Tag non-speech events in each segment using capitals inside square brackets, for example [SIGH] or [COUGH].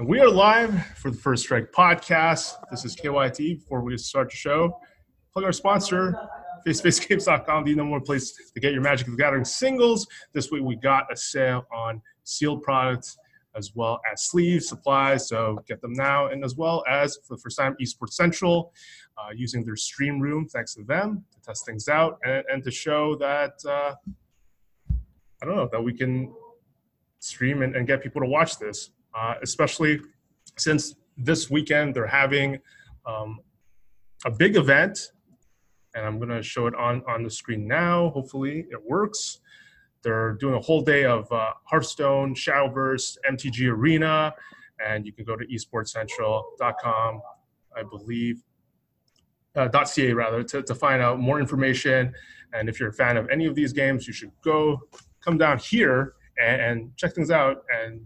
And we are live for the First Strike podcast. This is KYT. Before we start the show, plug our sponsor, FaceFaceGames.com, the number one place to get your Magic of the Gathering singles. This week we got a sale on sealed products as well as sleeves, supplies. So get them now. And as well as for the first time, Esports Central uh, using their stream room, thanks to them, to test things out and, and to show that, uh, I don't know, that we can stream and, and get people to watch this, uh, especially since this weekend they're having um, a big event. And I'm going to show it on, on the screen now. Hopefully it works. They're doing a whole day of uh, Hearthstone, Shadowverse, MTG Arena, and you can go to esportscentral.com, I believe, uh, .ca rather, to, to find out more information. And if you're a fan of any of these games, you should go come down here and, and check things out. And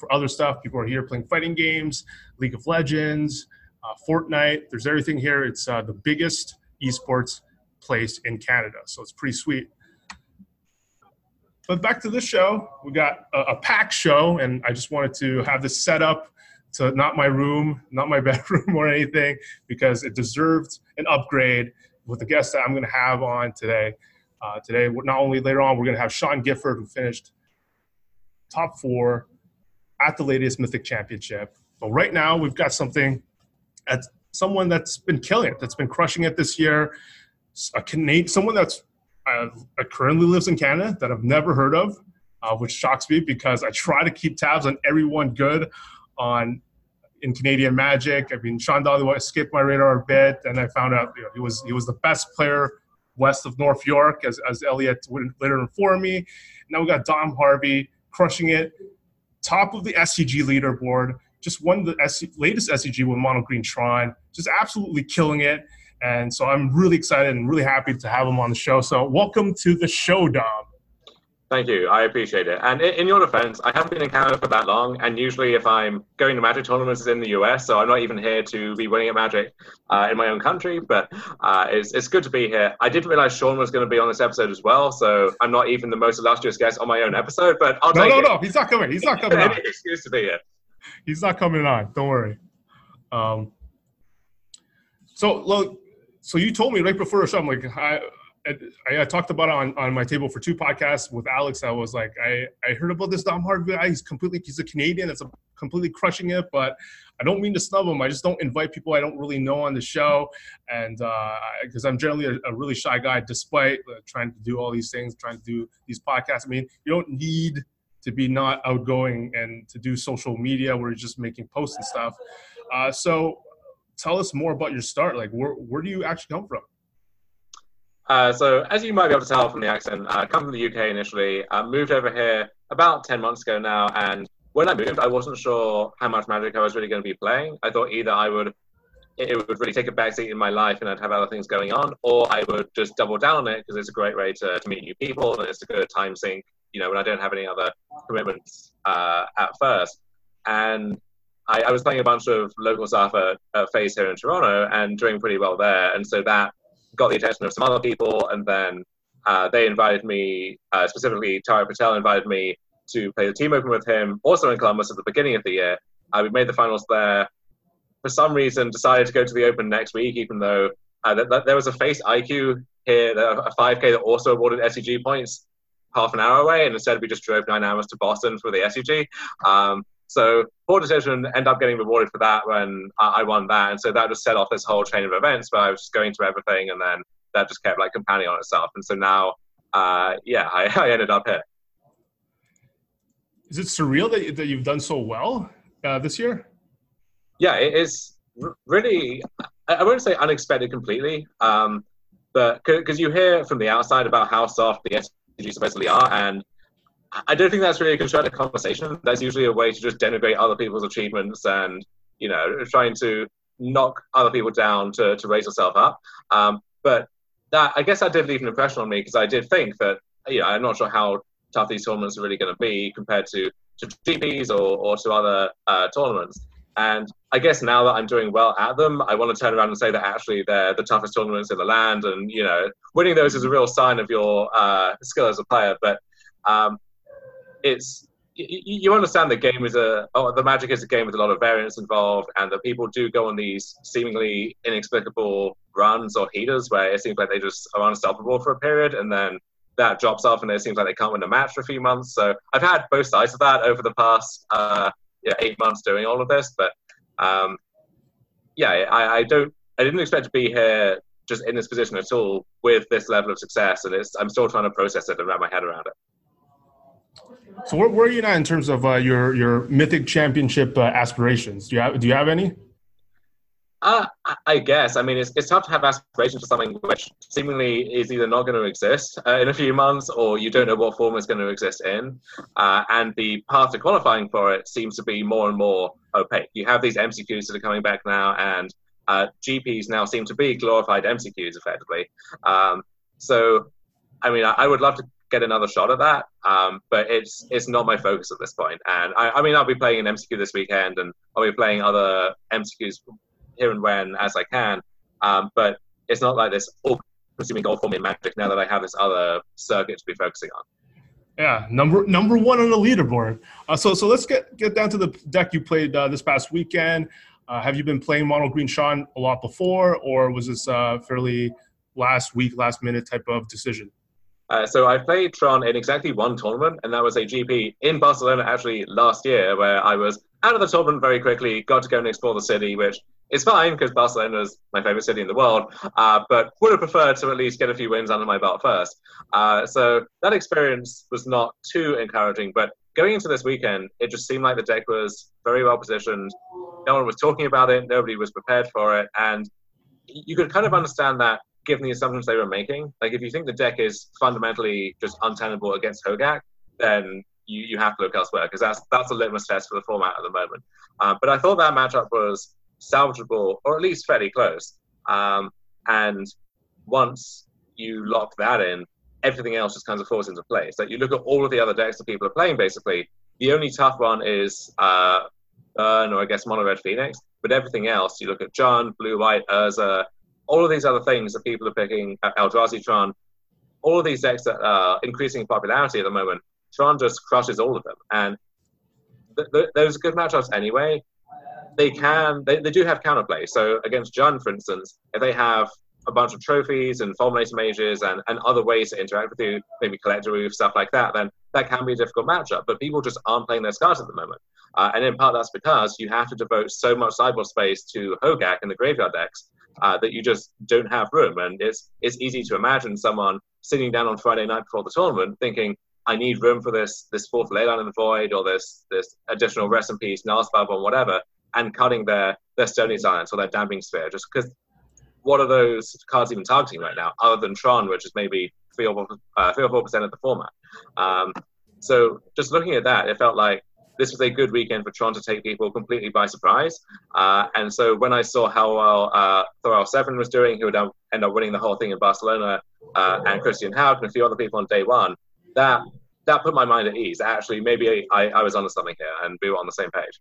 for other stuff, people are here playing fighting games, League of Legends, uh, Fortnite. There's everything here. It's uh, the biggest esports place in Canada, so it's pretty sweet. But back to this show, we got a, a packed show, and I just wanted to have this set up to not my room, not my [LAUGHS] bedroom or anything, because it deserved an upgrade with the guest that I'm going to have on today. Uh, today, not only later on, we're going to have Sean Gifford, who finished top four at the latest Mythic Championship. But right now, we've got something at someone that's been killing it, that's been crushing it this year. A Canadian, someone that's uh, currently lives in Canada that I've never heard of, uh, which shocks me because I try to keep tabs on everyone good on in Canadian Magic. I mean, Sean Dolly skipped my radar a bit, and I found out you know, he was he was the best player west of North York, as as Elliot would later inform me. Now we got Dom Harvey crushing it, top of the SCG leaderboard. Just won the latest SCG with Mono Green Tron, just absolutely killing it. And so I'm really excited and really happy to have him on the show. So welcome to the show, Dom. Thank you. I appreciate it. And in your defense, I haven't been in Canada for that long. And usually, if I'm going to Magic tournaments, it's in the US. So I'm not even here to be winning at Magic uh, in my own country. But uh, it's, it's good to be here. I didn't realize Sean was going to be on this episode as well. So I'm not even the most illustrious guest on my own episode. But I'll no, take no, it. no. He's not coming. He's not [LAUGHS] coming. Any excuse to be here. He's not coming on. Don't worry. Um, so, look, so you told me right before the show, I'm like, I, I, I, talked about it on, on my table for two podcasts with Alex. I was like, I, I heard about this Dom Harvey guy. He's completely, he's a Canadian that's a, completely crushing it, but I don't mean to snub him. I just don't invite people I don't really know on the show. And because uh, I'm generally a, a, really shy guy, despite uh, trying to do all these things, trying to do these podcasts. I mean, you don't need to be not outgoing and to do social media where you're just making posts and stuff. Uh, so tell us more about your start. Like, where, where do you actually come from? Uh, so, as you might be able to tell from the accent, I come from the UK initially. I moved over here about 10 months ago now. And when I moved, I wasn't sure how much Magic I was really going to be playing. I thought either I would, it would really take a backseat in my life and I'd have other things going on, or I would just double down on it because it's a great way to, to meet new people and it's a good time sink, you know, when I don't have any other commitments uh, at first. And I, I, was playing a bunch of local stuff at, at Face here in Toronto and doing pretty well there. And so that got the attention of some other people, and then uh, they invited me, uh, specifically Tarek Patel invited me to play the team open with him, also in Columbus at the beginning of the year. Uh, we made the finals there. For some reason, decided to go to the Open next week, even though uh, th- th- there was a face IQ here, a 5K that also awarded SCG points half an hour away, and instead we just drove nine hours to Boston for the SCG. Um, so poor decision, end up getting rewarded for that when I, won that, and so that just set off this whole chain of events where I was just going to everything, and then that just kept like compounding on itself, and so now, uh, yeah, I, [LAUGHS] I, ended up here. Is it surreal that, that you've done so well uh, this year? Yeah, it is really. I wouldn't say unexpected completely, um, but because you hear from the outside about how soft the SCG supposedly are, and I don't think that's really a constructive conversation. That's usually a way to just denigrate other people's achievements and, you know, trying to knock other people down to, to raise yourself up. Um, but that, I guess that did leave an impression on me because I did think that, you know, I'm not sure how tough these tournaments are really going to be compared to, to GPs or, or to other uh, tournaments. And I guess now that I'm doing well at them, I want to turn around and say that actually they're the toughest tournaments in the land. And, you know, winning those is a real sign of your uh, skill as a player. But um, it's you understand the game is a oh, the magic is a game with a lot of variance involved and that people do go on these seemingly inexplicable runs or heaters where it seems like they just are unstoppable for a period and then that drops off and it seems like they can't win a match for a few months. So i've had both sides of that over the past uh, yeah, eight months doing all of this but um, yeah I, I don't i didn't expect to be here just in this position at all with this level of success and it's i'm still trying to process it and wrap my head around it so where, where are you now in terms of uh, your your mythic championship uh, aspirations? Do you have do you have any? Uh, I guess. I mean, it's, it's tough to have aspirations for something which seemingly is either not going to exist uh, in a few months or you don't know what form it's going to exist in. Uh, and the path to qualifying for it seems to be more and more opaque. You have these MCQs that are coming back now, and uh, GPs now seem to be glorified MCQs effectively. Um, so, I mean, I, I, would love to get another shot at that. Um, but it's it's not my focus at this point. And I, I mean, I'll be playing an MCQ this weekend, and I'll be playing other MCQs here and when as I can. Um, but it's not like this all-consuming goal for me in Magic now that I have this other circuit to be focusing on. Yeah, number number one on the leaderboard. Uh, so so let's get get down to the deck you played uh, this past weekend. Uh, have you been playing mono green Tron a lot before, or was this uh, fairly last week, last minute type of decision? Uh, so I played Tron in exactly one tournament, and that was a GP in Barcelona actually last year, where I was out of the tournament very quickly, got to go and explore the city, which is fine because Barcelona is my favorite city in the world, uh, but would have preferred to at least get a few wins under my belt first. Uh, so that experience was not too encouraging, but going into this weekend, it just seemed like the deck was very well positioned. No one was talking about it, nobody was prepared for it, and you could kind of understand that given the assumptions they were making. Like if you think the deck is fundamentally just untenable against Hogak, then you, you have to look elsewhere because that's that's a litmus test for the format at the moment. Uh, but I thought that matchup was salvageable or at least fairly close. Um, and once you lock that in, everything else just kind of falls into place. Like you look at all of the other decks that people are playing, basically, the only tough one is uh, Burn or I guess Mono Red Phoenix. But everything else, you look at Jund, Blue White, Urza, all of these other things that people are picking, Eldrazi Tron, all of these decks that are increasing popularity at the moment, Tron just crushes all of them. And th- th- those good matchups anyway. They can, they, they do have counterplay. So against Jund, for instance, if they have a bunch of trophies and fulminator mages and, and other ways to interact with you, maybe Collector Ouphe, stuff like that, then that can be a difficult matchup. But people just aren't playing their cards at the moment. Uh, and in part, that's because you have to devote so much sideboard space to Hogak and the graveyard decks uh, that you just don't have room. And it's it's easy to imagine someone sitting down on Friday night before the tournament thinking, I need room for this this fourth Leyline in the Void or this this additional rest in peace, Narspa or whatever, and cutting their their Stony Silence or their Damping Sphere just because what are those cards even targeting right now, other than Tron, which is maybe three or four, uh, three or four percent of the format. Um, so just looking at that, it felt like this was a good weekend for Tron to take people completely by surprise. Uh, and so when I saw how well uh, Thoralf Severin was doing, who would end up winning the whole thing in Barcelona, uh, and Christian Hauck and a few other people on day one, that that put my mind at ease. Actually, maybe I, I was onto something here, and we were on the same page.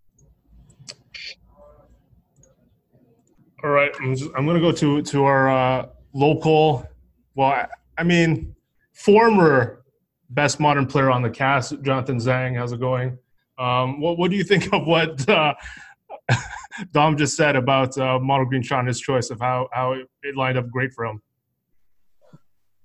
All right, I'm, just, I'm going to go to to our uh, local. Well, I, I mean, former best modern player on the cast, Jonathan Zhang. How's it going? Um, what, what do you think [LAUGHS] of what uh, [LAUGHS] Dom just said about uh, Mono Green his choice of how, how it lined up great for him?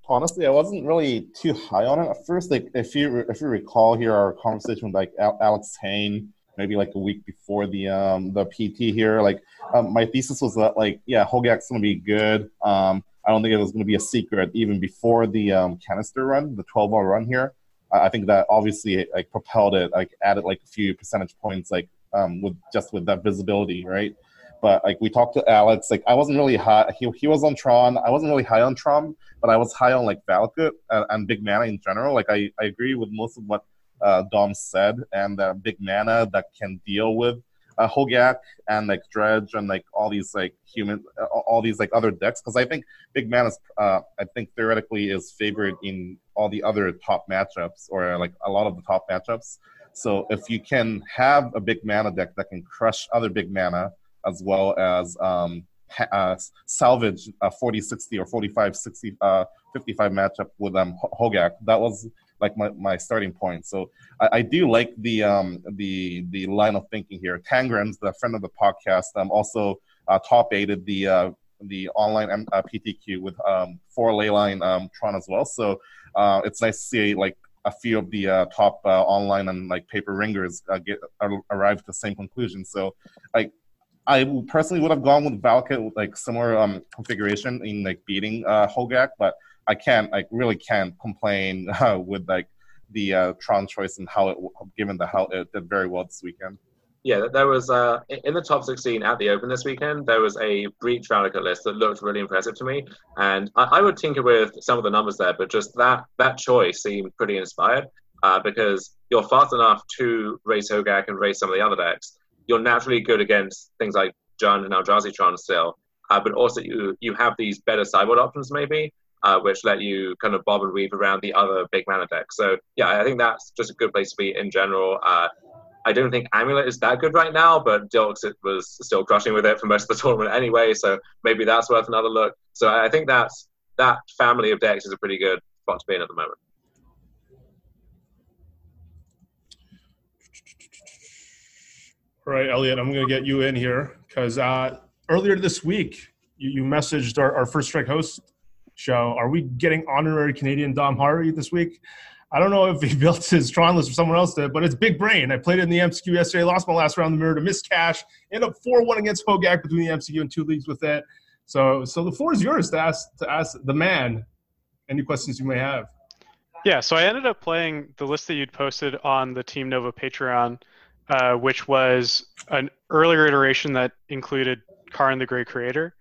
Honestly, I wasn't really too high on it at first. Like, if you if you recall here, our conversation with like Alex Hain, maybe like a week before the um the PT here, like um, my thesis was that like yeah, Hogak's gonna be good. Um, I don't think it was gonna be a secret even before the um, canister run, the 12 hour run here. I think that obviously like propelled it, like added like a few percentage points, like um, with just with that visibility, right? But like we talked to Alex, like I wasn't really high. He, he was on Tron. I wasn't really high on Tron, but I was high on like Valakut and, and Big Mana in general. Like I, I agree with most of what uh, Dom said, and uh, Big Mana that can deal with uh, Hogak and like Dredge and like all these like human, all these like other decks. Because I think Big Mana is, uh, I think theoretically is favored in all the other top matchups or like a lot of the top matchups. So if you can have a big mana deck that can crush other big mana as well as um, uh, salvage a 40 60 or 45 60 uh, 55 matchup with um, Hogak, that was like my, my starting point. So I, I do like the um, the the line of thinking here. Tangrams, the friend of the podcast, um, also uh, top aided the uh, the online um, uh, PTQ with um, four Leyline um, Tron as well. So it's nice to see like a few of the uh, top uh, online and like paper ringers uh, get arrive at the same conclusion. So like I personally would have gone with Valakut with like similar um, configuration in like beating uh, Hogak, but I can't like really can't complain [LAUGHS] with like the Tron choice and how it given the how it did very well this weekend. Yeah, there was uh, in the top 16 at the Open this weekend. There was a Breach Valakut list that looked really impressive to me, and I, I, would tinker with some of the numbers there, but just that that choice seemed pretty inspired uh, because you're fast enough to race Hogak and race some of the other decks. You're naturally good against things like Jund and Eldrazi Tron still, uh, but also you you have these better sideboard options maybe, uh, which let you kind of bob and weave around the other big mana decks. So yeah, I think that's just a good place to be in general. I don't think Amulet is that good right now, but Dilks was still crushing with it for most of the [LAUGHS] tournament anyway, so maybe that's worth another look. So I think that's that family of decks is a pretty good spot to be in at the moment. All right, Elliot, I'm going to get you in here because uh, earlier this week you, you messaged our, our First Strike host show. Are we getting honorary Canadian Dom Harvey this week? I don't know if he [LAUGHS] built his Tron list or someone else did, but it's big brain. I played in the MCQ yesterday, lost my last round of the mirror to miss cash, ended up 4 1 against Hogak between the MCQ and two leagues with it. So, so the floor is yours to ask, to ask the man any questions you may have. Yeah, so I ended up playing the list that you'd posted on the Team Nova Patreon, uh, which was an earlier iteration that included Karn the Great Creator.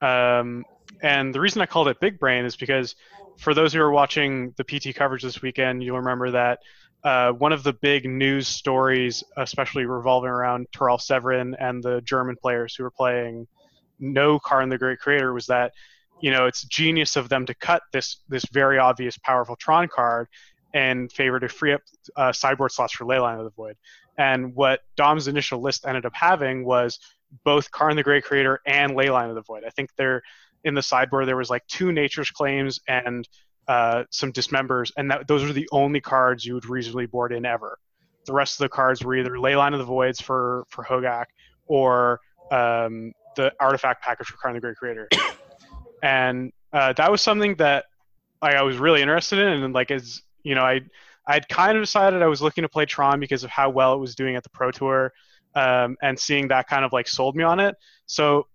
Um, and the reason I called it Big Brain is because for those who are watching the PT coverage this weekend, you'll remember that uh, one of the big news stories, especially revolving around Thoralf Severin and the German players who were playing No Karn the Great Creator, was that you know it's genius of them to cut this this very obvious powerful Tron card and favor to free up uh, sideboard slots for Leyline of the Void. And what Dom's initial list ended up having was both Karn the Great Creator and Leyline of the Void. I think they're in the sideboard there was like two nature's claims and uh, some dismembers, and that, those were the only cards you would reasonably board in ever. The rest of the cards were either Leyline of the Voids for for Hogak or um, the artifact package for Karn the Great Creator, [COUGHS] and uh, that was something that like, I was really interested in, and like as you know, I I'd kind of decided I was looking to play Tron because of how well it was doing at the Pro Tour, um, and seeing that kind of like sold me on it. So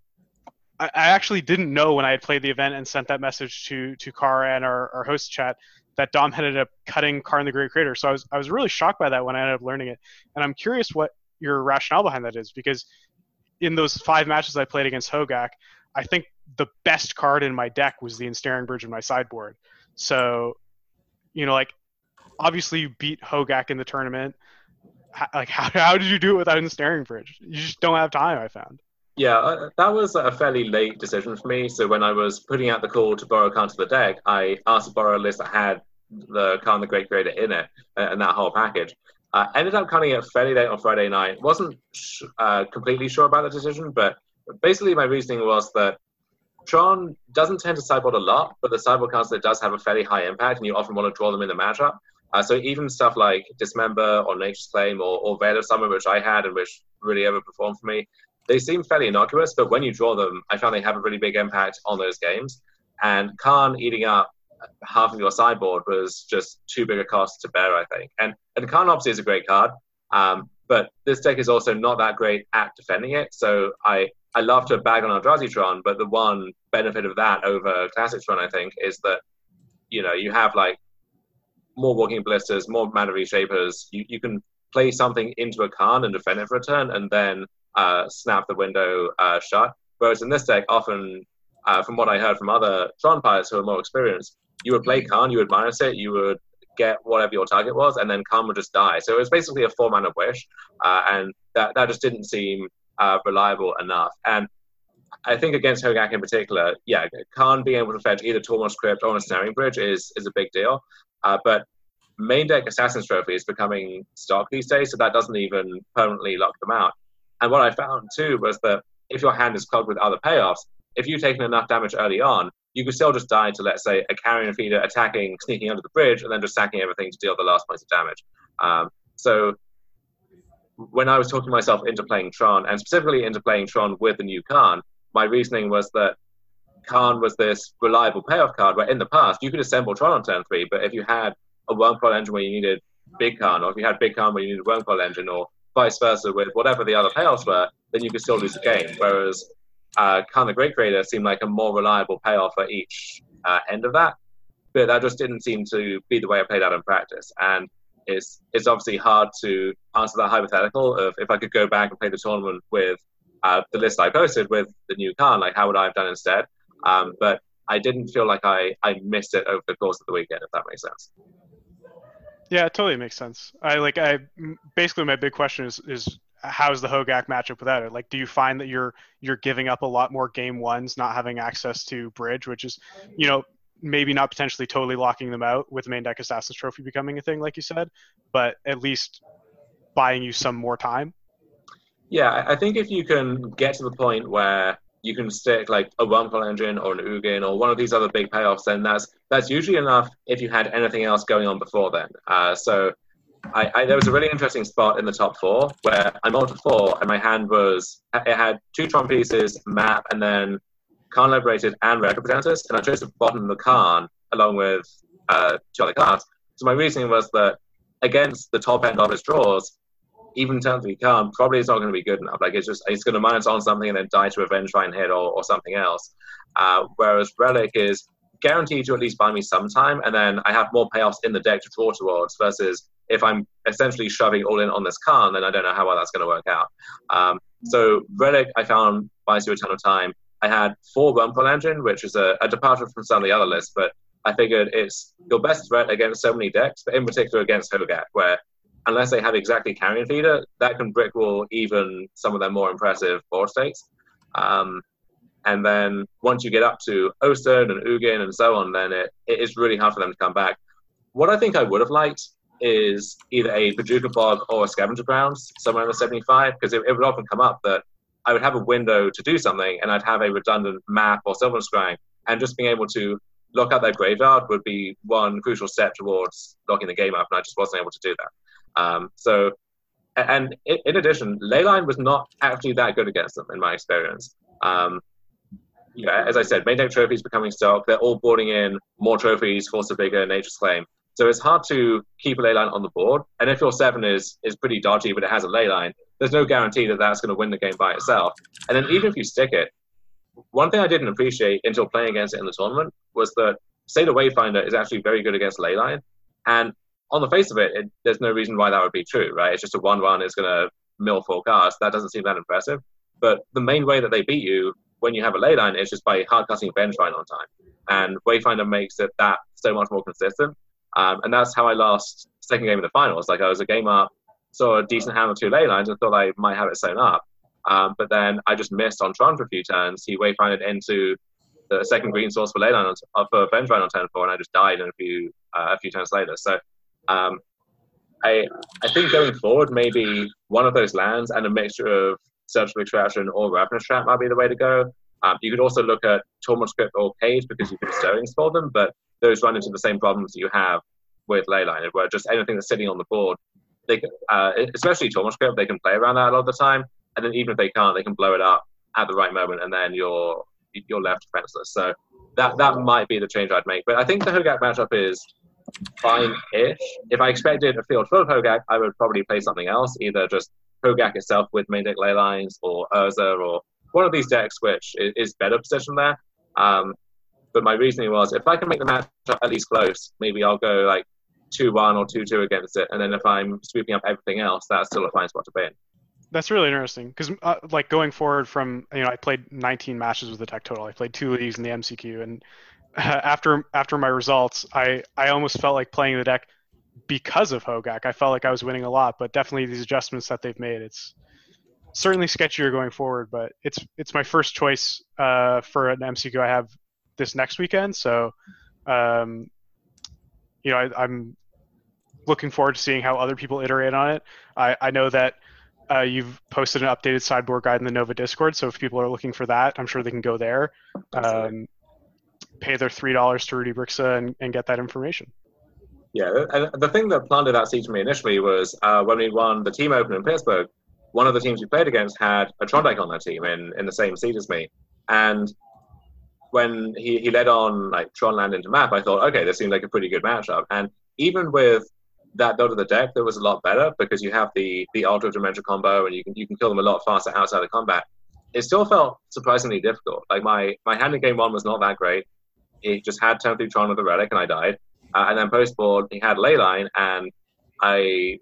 I, actually didn't know when I had played the event and sent that message to to Kara and our, our host chat that Dom had ended up cutting Karn the Great Creator. So I was I was really shocked by that when I ended up learning it, and I'm curious what your rationale behind that is because in those five matches I played against Hogak, I think the best card in my deck was the Ensnaring Bridge in my sideboard. So, you know, like obviously you beat Hogak in the tournament. Like how, how did you do it without Ensnaring Bridge? You just don't have time. I found. Yeah, uh, that was a fairly late decision for me. So when I was putting out the call to borrow Karn to the deck, I asked to borrow a list that had the Karn the Great Creator in it uh, and that whole package. Uh, ended up cutting it fairly late on Friday night. wasn't sh- uh, completely sure about the decision, but basically my reasoning was that Tron doesn't tend to sideboard a lot, but the sideboard cards that does have a fairly high impact, and you often want to draw them in the matchup. Uh, so even stuff like Dismember or Nature's Claim or, or Veil of Summer, which I had and which really overperformed for me, they seem fairly innocuous, but when you draw them, I found they have a really big impact on those games. And Karn eating up half of your sideboard was just too big a cost to bear, I think. And and Karn obviously is a great card, um, but this deck is also not that great at defending it. So I I love to bag on Eldrazi Tron, but the one benefit of that over Classic Tron, I think, is that you know you have like more Walking Ballistas, more Matter Reshapers. You you can play something into a Karn and defend it for a turn, and then uh, snap the window uh, shut. Whereas in this deck, often, uh, from what I heard from other Tron players who are more experienced, you would play Karn, you would minus it, you would get whatever your target was, and then Karn would just die. So it was basically a four mana wish, uh, and that, that just didn't seem uh, reliable enough. And I think against Hogak in particular, yeah, Karn being able to fetch either Tormod's Crypt or a Ensnaring Bridge is, is a big deal. Uh, but main deck Assassin's Trophy is becoming stock these days, so that doesn't even permanently lock them out. And what I found too was that if your hand is clogged with other payoffs, if you've taken enough damage early on, you could still just die to, let's say, a carrion feeder attacking, sneaking under the bridge, and then just sacking everything to deal the last points of damage. Um, so when I was talking myself into playing Tron, and specifically into playing Tron with the new Karn, my reasoning was that Karn was this reliable payoff card where in the past you could assemble Tron on turn three, but if you had a wormcoil engine where you needed Big Karn, or if you had Big Karn where you needed wormcoil engine, or vice versa with whatever the other payoffs were, then you could still lose the game. Whereas uh, the Great Creator seemed like a more reliable payoff for each uh, end of that, but that just didn't seem to be the way it played out in practice. And it's it's obviously hard to answer that hypothetical of if I could go back and play the tournament with uh, the list I posted with the new Karn, like how would I have done instead? Um, but I didn't feel like I, I missed it over the course of the weekend, if that makes sense. Yeah, it totally makes sense. I like I basically my big question is is how's the Hogak matchup without it? Like, do you find that you're you're giving up a lot more game ones, not having access to bridge, which is, you know, maybe not potentially totally locking them out with the main deck Assassin's Trophy becoming a thing, like you said, but at least buying you some more time. Yeah, I think if you can get to the point where you can stick like a Wormcoil engine or an Ugin or one of these other big payoffs, then that's that's usually enough if you had anything else going on before then. Uh, so I, I, there was a really interesting spot in the top four where I'm on to four and my hand was it had two Tron pieces, map, and then Karn Liberated and Red Representatives, and I chose to bottom the Karn along with uh, two other cards. So my reasoning was that against the top end of his draws, even turn three Karn probably it's not going to be good enough. Like it's just it's going to minus on something and then die to a Vengevine hit or, or something else. Uh, whereas Relic is guaranteed to at least buy me some time, and then I have more payoffs in the deck to draw towards. Versus if I'm essentially shoving all in on this Karn, then I don't know how well that's going to work out. Um, so Relic I found buys you a ton of time. I had four Wormcoil Engine, which is a, a departure from some of the other lists, but I figured it's your best threat against so many decks, but in particular against Hogak, where unless they have exactly carrion feeder, that can brick wall even some of their more impressive board states. Um, and then once you get up to Oster and Ugin and so on, then it, it is really hard for them to come back. What I think I would have liked is either a Bojuka Bog or a Scavenger Grounds somewhere in the 75, because it, it, would often come up that I would have a window to do something and I'd have a redundant map or Sylvan Scrying, and just being able to lock out their graveyard would be one crucial step towards locking the game up, and I just wasn't able to do that. Um, so, and in addition, Leyline was not actually that good against them in my experience. Um, as I said, main deck trophies becoming stock. They're all boarding in more trophies, Force of Vigor, Nature's Claim. So it's hard to keep a leyline on the board. And if your seven is is pretty dodgy, but it has a leyline, there's no guarantee that that's going to win the game by itself. And then even if you stick it, one thing I didn't appreciate until playing against it in the tournament was that Satyr Wayfinder is actually very good against leyline, and on the face of it, it, there's no reason why that would be true, right? It's just a one-one is going to mill four cards. That doesn't seem that impressive. But the main way that they beat you when you have a ley line is just by hard cutting Vengevine on time. And Wayfinder makes it that so much more consistent. Um, and that's how I lost second game of the finals. Like I was a game up, saw a decent hand or two ley lines and thought I might have it sewn up. Um, but then I just missed on Tron for a few turns. He Wayfinded into the second green source for leyline on, uh, for Vengevine on turn four, and I just died in a few uh, a few turns later. So um, I I think going forward, maybe one of those lands and a mixture of surgical extraction or ravenous trap might be the way to go. Um, you could also look at Tormod's Crypt or Cage because you can stirrings for them, but those run into the same problems that you have with Leyline, where just anything that's sitting on the board, they uh, especially Tormod's Crypt, they can play around that a lot of the time, and then even if they can't, they can blow it up at the right moment, and then you're you're left defenseless. So that that might be the change I'd make. But I think the Hogak matchup is fine-ish. If I expected a field full of Hogak, I would probably play something else, either just Hogak itself with main deck ley lines, or Urza, or one of these decks which is better positioned there. Um, but my reasoning was if I can make the match at least close, maybe I'll go like 2 1 or 2 2 against it. And then if I'm sweeping up everything else, that's still a fine spot to be in. That's really interesting because, uh, like, going forward from you know, I played 19 matches with the deck total. I played two leagues in the MCQ, and [LAUGHS] after after my results, I I almost felt like playing the deck because of Hogak. I felt like I was winning a lot, but definitely these adjustments that they've made, it's certainly sketchier going forward. But it's it's my first choice uh, for an MCQ I have this next weekend, so um, you know I, am looking forward to seeing how other people iterate on it. I, I know that. Uh, you've posted an updated sideboard guide in the Nova Discord, so if people are looking for that, I'm sure they can go there. Um, pay their three dollars to Rudy Briksza and, and get that information. Yeah, and the thing that planted that seed for me initially was uh, when we won the team open in Pittsburgh. One of the teams we played against had a Trondike on their team in, in the same seed as me, and when he, he led on like Tronland into map, I thought, okay, this seemed like a pretty good matchup. And even with that build of the deck, that was a lot better because you have the the Altar of Dementia combo and you can you can kill them a lot faster outside of combat. It still felt surprisingly difficult. Like my my hand in game one was not that great. He just had turn through Tron with the relic and I died. Uh, and then post board he had leyline and I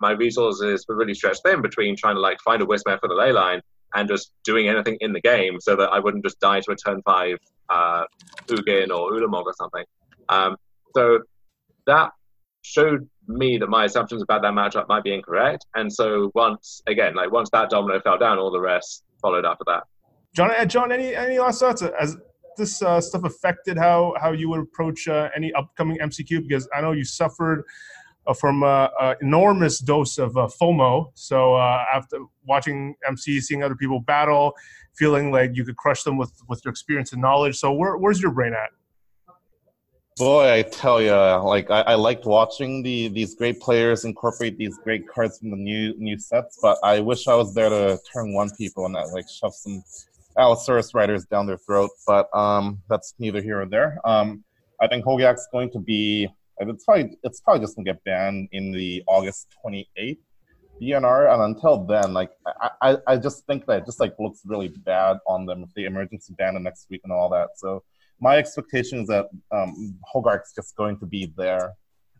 my resources were really stretched thin between trying to like find a wisp for the leyline and just doing anything in the game so that I wouldn't just die to a turn five uh, Ugin or Ulamog or something. Um, so that showed me that my assumptions about that matchup might be incorrect. And so once again, like once that domino fell down, all the rest followed after that. John, uh, John, any any last thoughts? Has this uh, stuff affected how how you would approach uh, any upcoming MCQ? Because I know you suffered uh, from an enormous dose of uh, FOMO. So uh, after watching MC, seeing other people battle, feeling like you could crush them with with your experience and knowledge. So where, where's your brain at? Boy, I tell you, like I, I, liked watching the these great players incorporate these great cards from the new new sets, but I wish I was there to turn one people and that like shove some Allosaurus riders down their throat. But um, that's neither here or there. Um, I think Hogak's going to be it's probably it's probably just gonna get banned in the August twenty eighth BNR, and until then, like I, I, just think that it just like looks really bad on them if the emergency ban the next week and all that. So my expectation is that um, Hogarth's just going to be there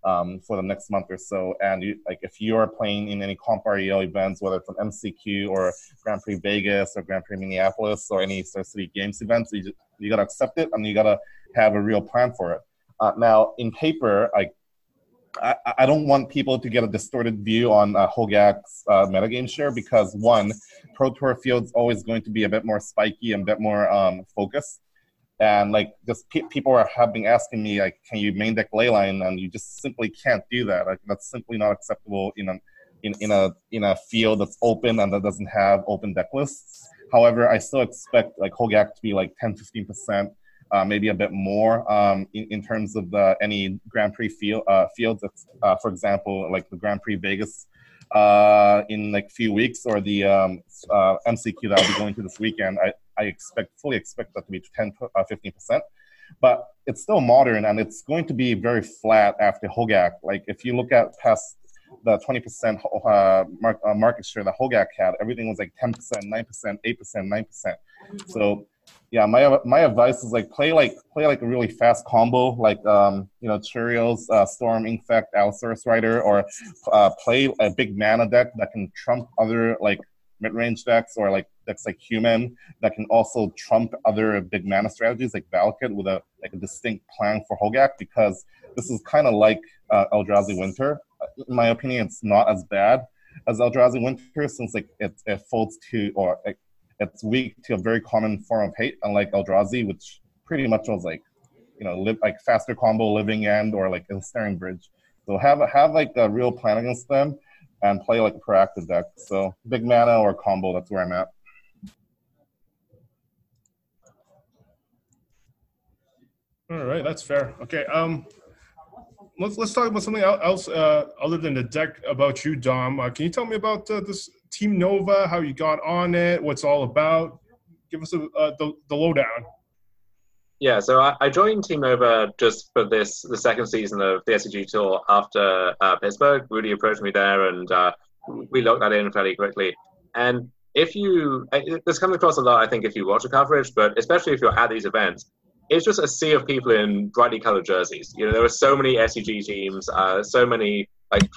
um, for the next month or so. And you, like if you are playing in any Comp REL events, whether it's an MCQ or Grand Prix Vegas or Grand Prix Minneapolis or any Star City Games events, you you gotta accept it and you gotta have a real plan for it. Uh, now, in paper, I, I, I don't want people to get a distorted view on uh, Hogak's uh, metagame share because one, Pro Tour field's always going to be a bit more spiky and a bit more um, focused and like just pe- people are have been asking me like can you main deck leyline and you just simply can't do that like that's simply not acceptable in a in, in a in a field that's open and that doesn't have open deck lists however i still expect like hogak to be like 10 15 percent uh, maybe a bit more um, in, in terms of the, any Grand Prix field, uh, fields. Uh, for example, like the Grand Prix Vegas uh, in like few weeks, or the um, uh, MCQ that I'll be going to this weekend. I, I expect fully expect that to be 10, 15 uh, percent. But it's still modern, and it's going to be very flat after Hogak. Like if you look at past the 20% uh, mark, uh, market share that Hogak had, everything was like 10%, 9%, 8%, 9%. So yeah, my my advice is like play like play like a really fast combo, like um, you know Cheerios, uh, Storm, Infect, Allosaurus Rider, or uh, play a big mana deck that can trump other like mid-range decks or like decks like Human that can also trump other big mana strategies like Valakut with a like a distinct plan for Hogak because this is kind of like uh, Eldrazi Winter. In my opinion, it's not as bad as Eldrazi Winter since like it, it folds to or it, it's weak to a very common form of hate, unlike Eldrazi, which pretty much was like you know live like faster combo living end or like ensnaring bridge. So have have like a real plan against them and play like a proactive deck. So big mana or combo, that's where I'm at. All right, that's fair. Okay, um, let's let's talk about something else uh, other than the deck about you, Dom. Uh, can you tell me about uh, this Team Nova, how you got on it, what's all about? Give us a, uh, the the lowdown. Yeah, so I, I, joined Team Nova just for this the second season of the SCG tour after uh, Pittsburgh. Rudy approached me there, and uh, we locked that in fairly quickly. And if you, this comes across a lot, I think, if you watch the coverage, but especially if you're at these events, it's just a sea of people in brightly colored jerseys. You know, there are so many SCG teams, uh, so many like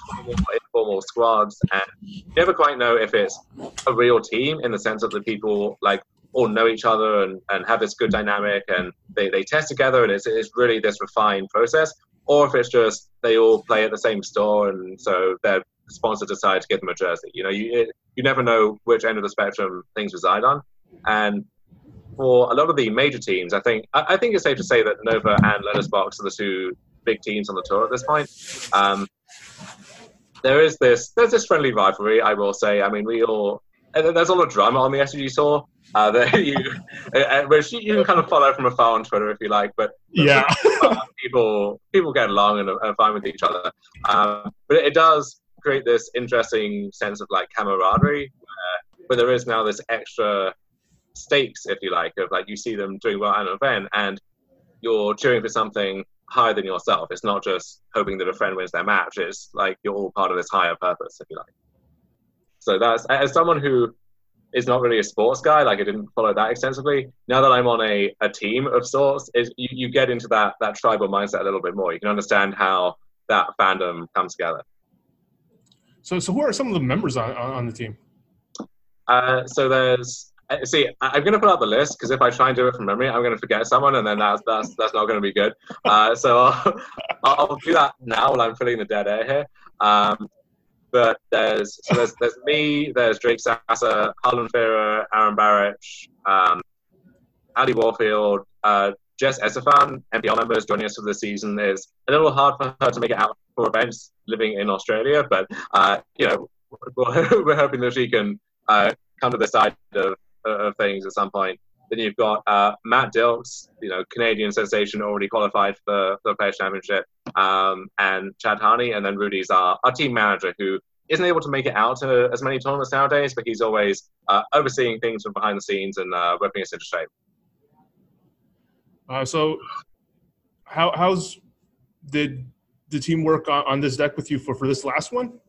informal squads, and you never quite know if it's a real team in the sense that the people like all know each other and, and have this good dynamic and they, they test together and it's, it's really this refined process. Or if it's just they all play at the same store and so their sponsor decides to give them a jersey. You know you, it, you never know which end of the spectrum things reside on. And for a lot of the major teams i think i, I think it's safe to say that nova and lettersbox are the two big teams on the tour at this point. Um, there is this there's this friendly rivalry i will say. I mean we all there's a lot of drama on the SCG tour, uh, [LAUGHS] that you, uh, uh, which you can kind of follow from afar on Twitter if you like. But Yeah. [LAUGHS] people people get along and are fine with each other. Um, but it does create this interesting sense of like camaraderie, where, where there is now this extra stakes, if you like, of like you see them doing well at an event and you're cheering for something higher than yourself. It's not just hoping that a friend wins their match. It's like you're all part of this higher purpose, if you like. So that's as someone who is not really a sports guy, like I didn't follow that extensively. Now that I'm on a, a team of sorts, is you, you get into that that tribal mindset a little bit more. You can understand how that fandom comes together. So, so who are some of the members on, on, the team? Uh, so there's uh, see, I'm going to put out the list because if I try and do it from memory, I'm going to forget someone, and then that's that's that's not going to be good. Uh, so [LAUGHS] I'll, I'll do that now while I'm filling the dead air here. Um, but there's so there's there's me, there's Drake Sasser, Harlan Firer, Aaron Barich, um, Ali Warfield, uh, Jess Estephan, MPL members joining us for the season. Is a little hard for her to make it out for events living in Australia, but uh, you know we're, [LAUGHS] we're hoping that she can uh, come to the side of, of things at some point. Then you've got uh, Matt Dilks, you know, Canadian sensation, already qualified for, for the Players Championship, um, and Chad Harney, and then Rudy's our, our team manager, who isn't able to make it out to as many tournaments nowadays, but he's always uh, overseeing things from behind the scenes and uh, whipping us into shape. Uh, so, how how's did the team work on, on this deck with you for, for this last one?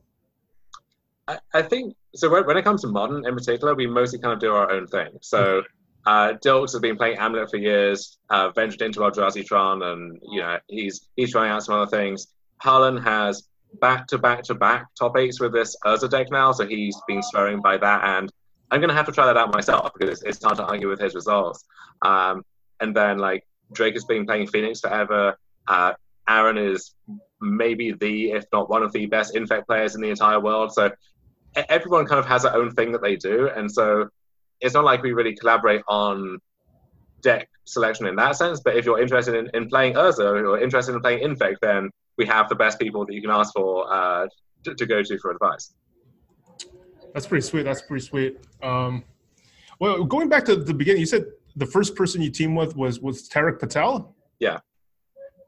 I, I think so. When, when it comes to modern in particular, we mostly kind of do our own thing. So uh, Dilks has been playing Amulet for years, uh, ventured into Eldrazi Tron, and you know he's he's trying out some other things. Harlan has back to back to back top eights with this Urza deck now, so he's been swearing by that, and I'm gonna have to try that out myself because it's, it's hard to argue with his results. Um, and then like Drake has been playing Phoenix forever. Uh, Aaron is maybe the, if not one of the best infect players in the entire world. So everyone kind of has their own thing that they do, and so it's not like we really collaborate on deck selection in that sense. But if you're interested in, in playing Urza or you're interested in playing Infect, then we have the best people that you can ask for uh, to, to go to for advice. That's pretty sweet. That's pretty sweet. Um, well, going back to the beginning, you said the first person you teamed with was was Tarek Patel. Yeah.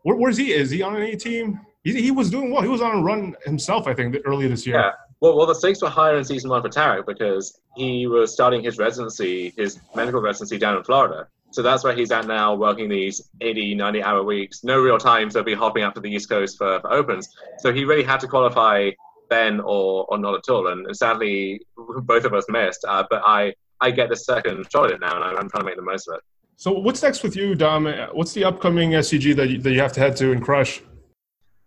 Where, where's he? Is he on any team? He, he was doing well. He was on a run himself, I think, earlier this year. Yeah. Well, well, the stakes were higher in season one for Tarek because he was starting his residency, his medical residency down in Florida. So that's where he's at now, working these 80, 90 hour weeks. No real time so he'll be hopping up to the East Coast for, for opens. So he really had to qualify then or, or not at all. And, and sadly, both of us missed. Uh, but I, I get the second shot at it now, and I'm, trying to make the most of it. So what's next with you, Dom? What's the upcoming SCG that you, that you have to head to and crush?